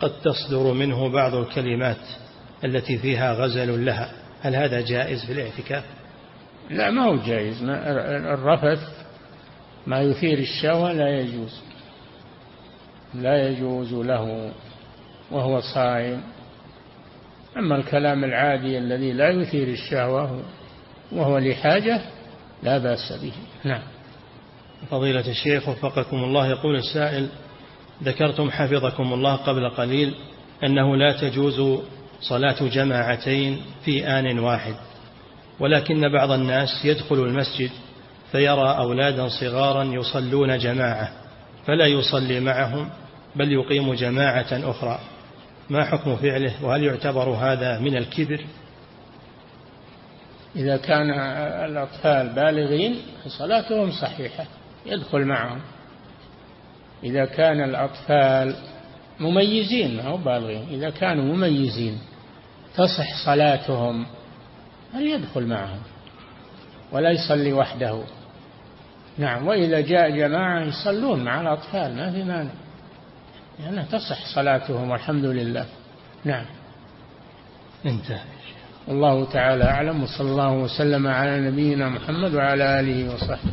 Speaker 1: قد تصدر منه بعض الكلمات. التي فيها غزل لها هل هذا جائز في الاعتكاف
Speaker 2: لا ما هو جائز. الرفث ما يثير الشهوة لا يجوز لا يجوز له وهو صائم. أما الكلام العادي الذي لا يثير الشهوة وهو لحاجة لا بأس به. نعم.
Speaker 1: فضيلة الشيخ وفقكم الله يقول السائل ذكرتم حفظكم الله قبل قليل أنه لا تجوز صلاة جماعتين في آن واحد. ولكن بعض الناس يدخل المسجد فيرى أولادا صغارا يصلون جماعة فلا يصلي معهم بل يقيم جماعة أخرى. ما حكم فعله؟ وهل يعتبر هذا من الكبر؟
Speaker 2: إذا كان الأطفال بالغين صلاتهم صحيحة يدخل معهم. إذا كان الأطفال مميزين ما بالغين إذا كانوا مميزين تصح صلاتهم هل يدخل معهم؟ ولا يصلي وحده نعم وإذا جاء جماعة يصلون مع الأطفال ما في مانع. لأنها تصح صلاتهم والحمد لله. نعم.
Speaker 1: انتهى.
Speaker 2: الله تعالى أعلم وصلى الله وسلم على نبينا محمد وعلى آله وصحبه.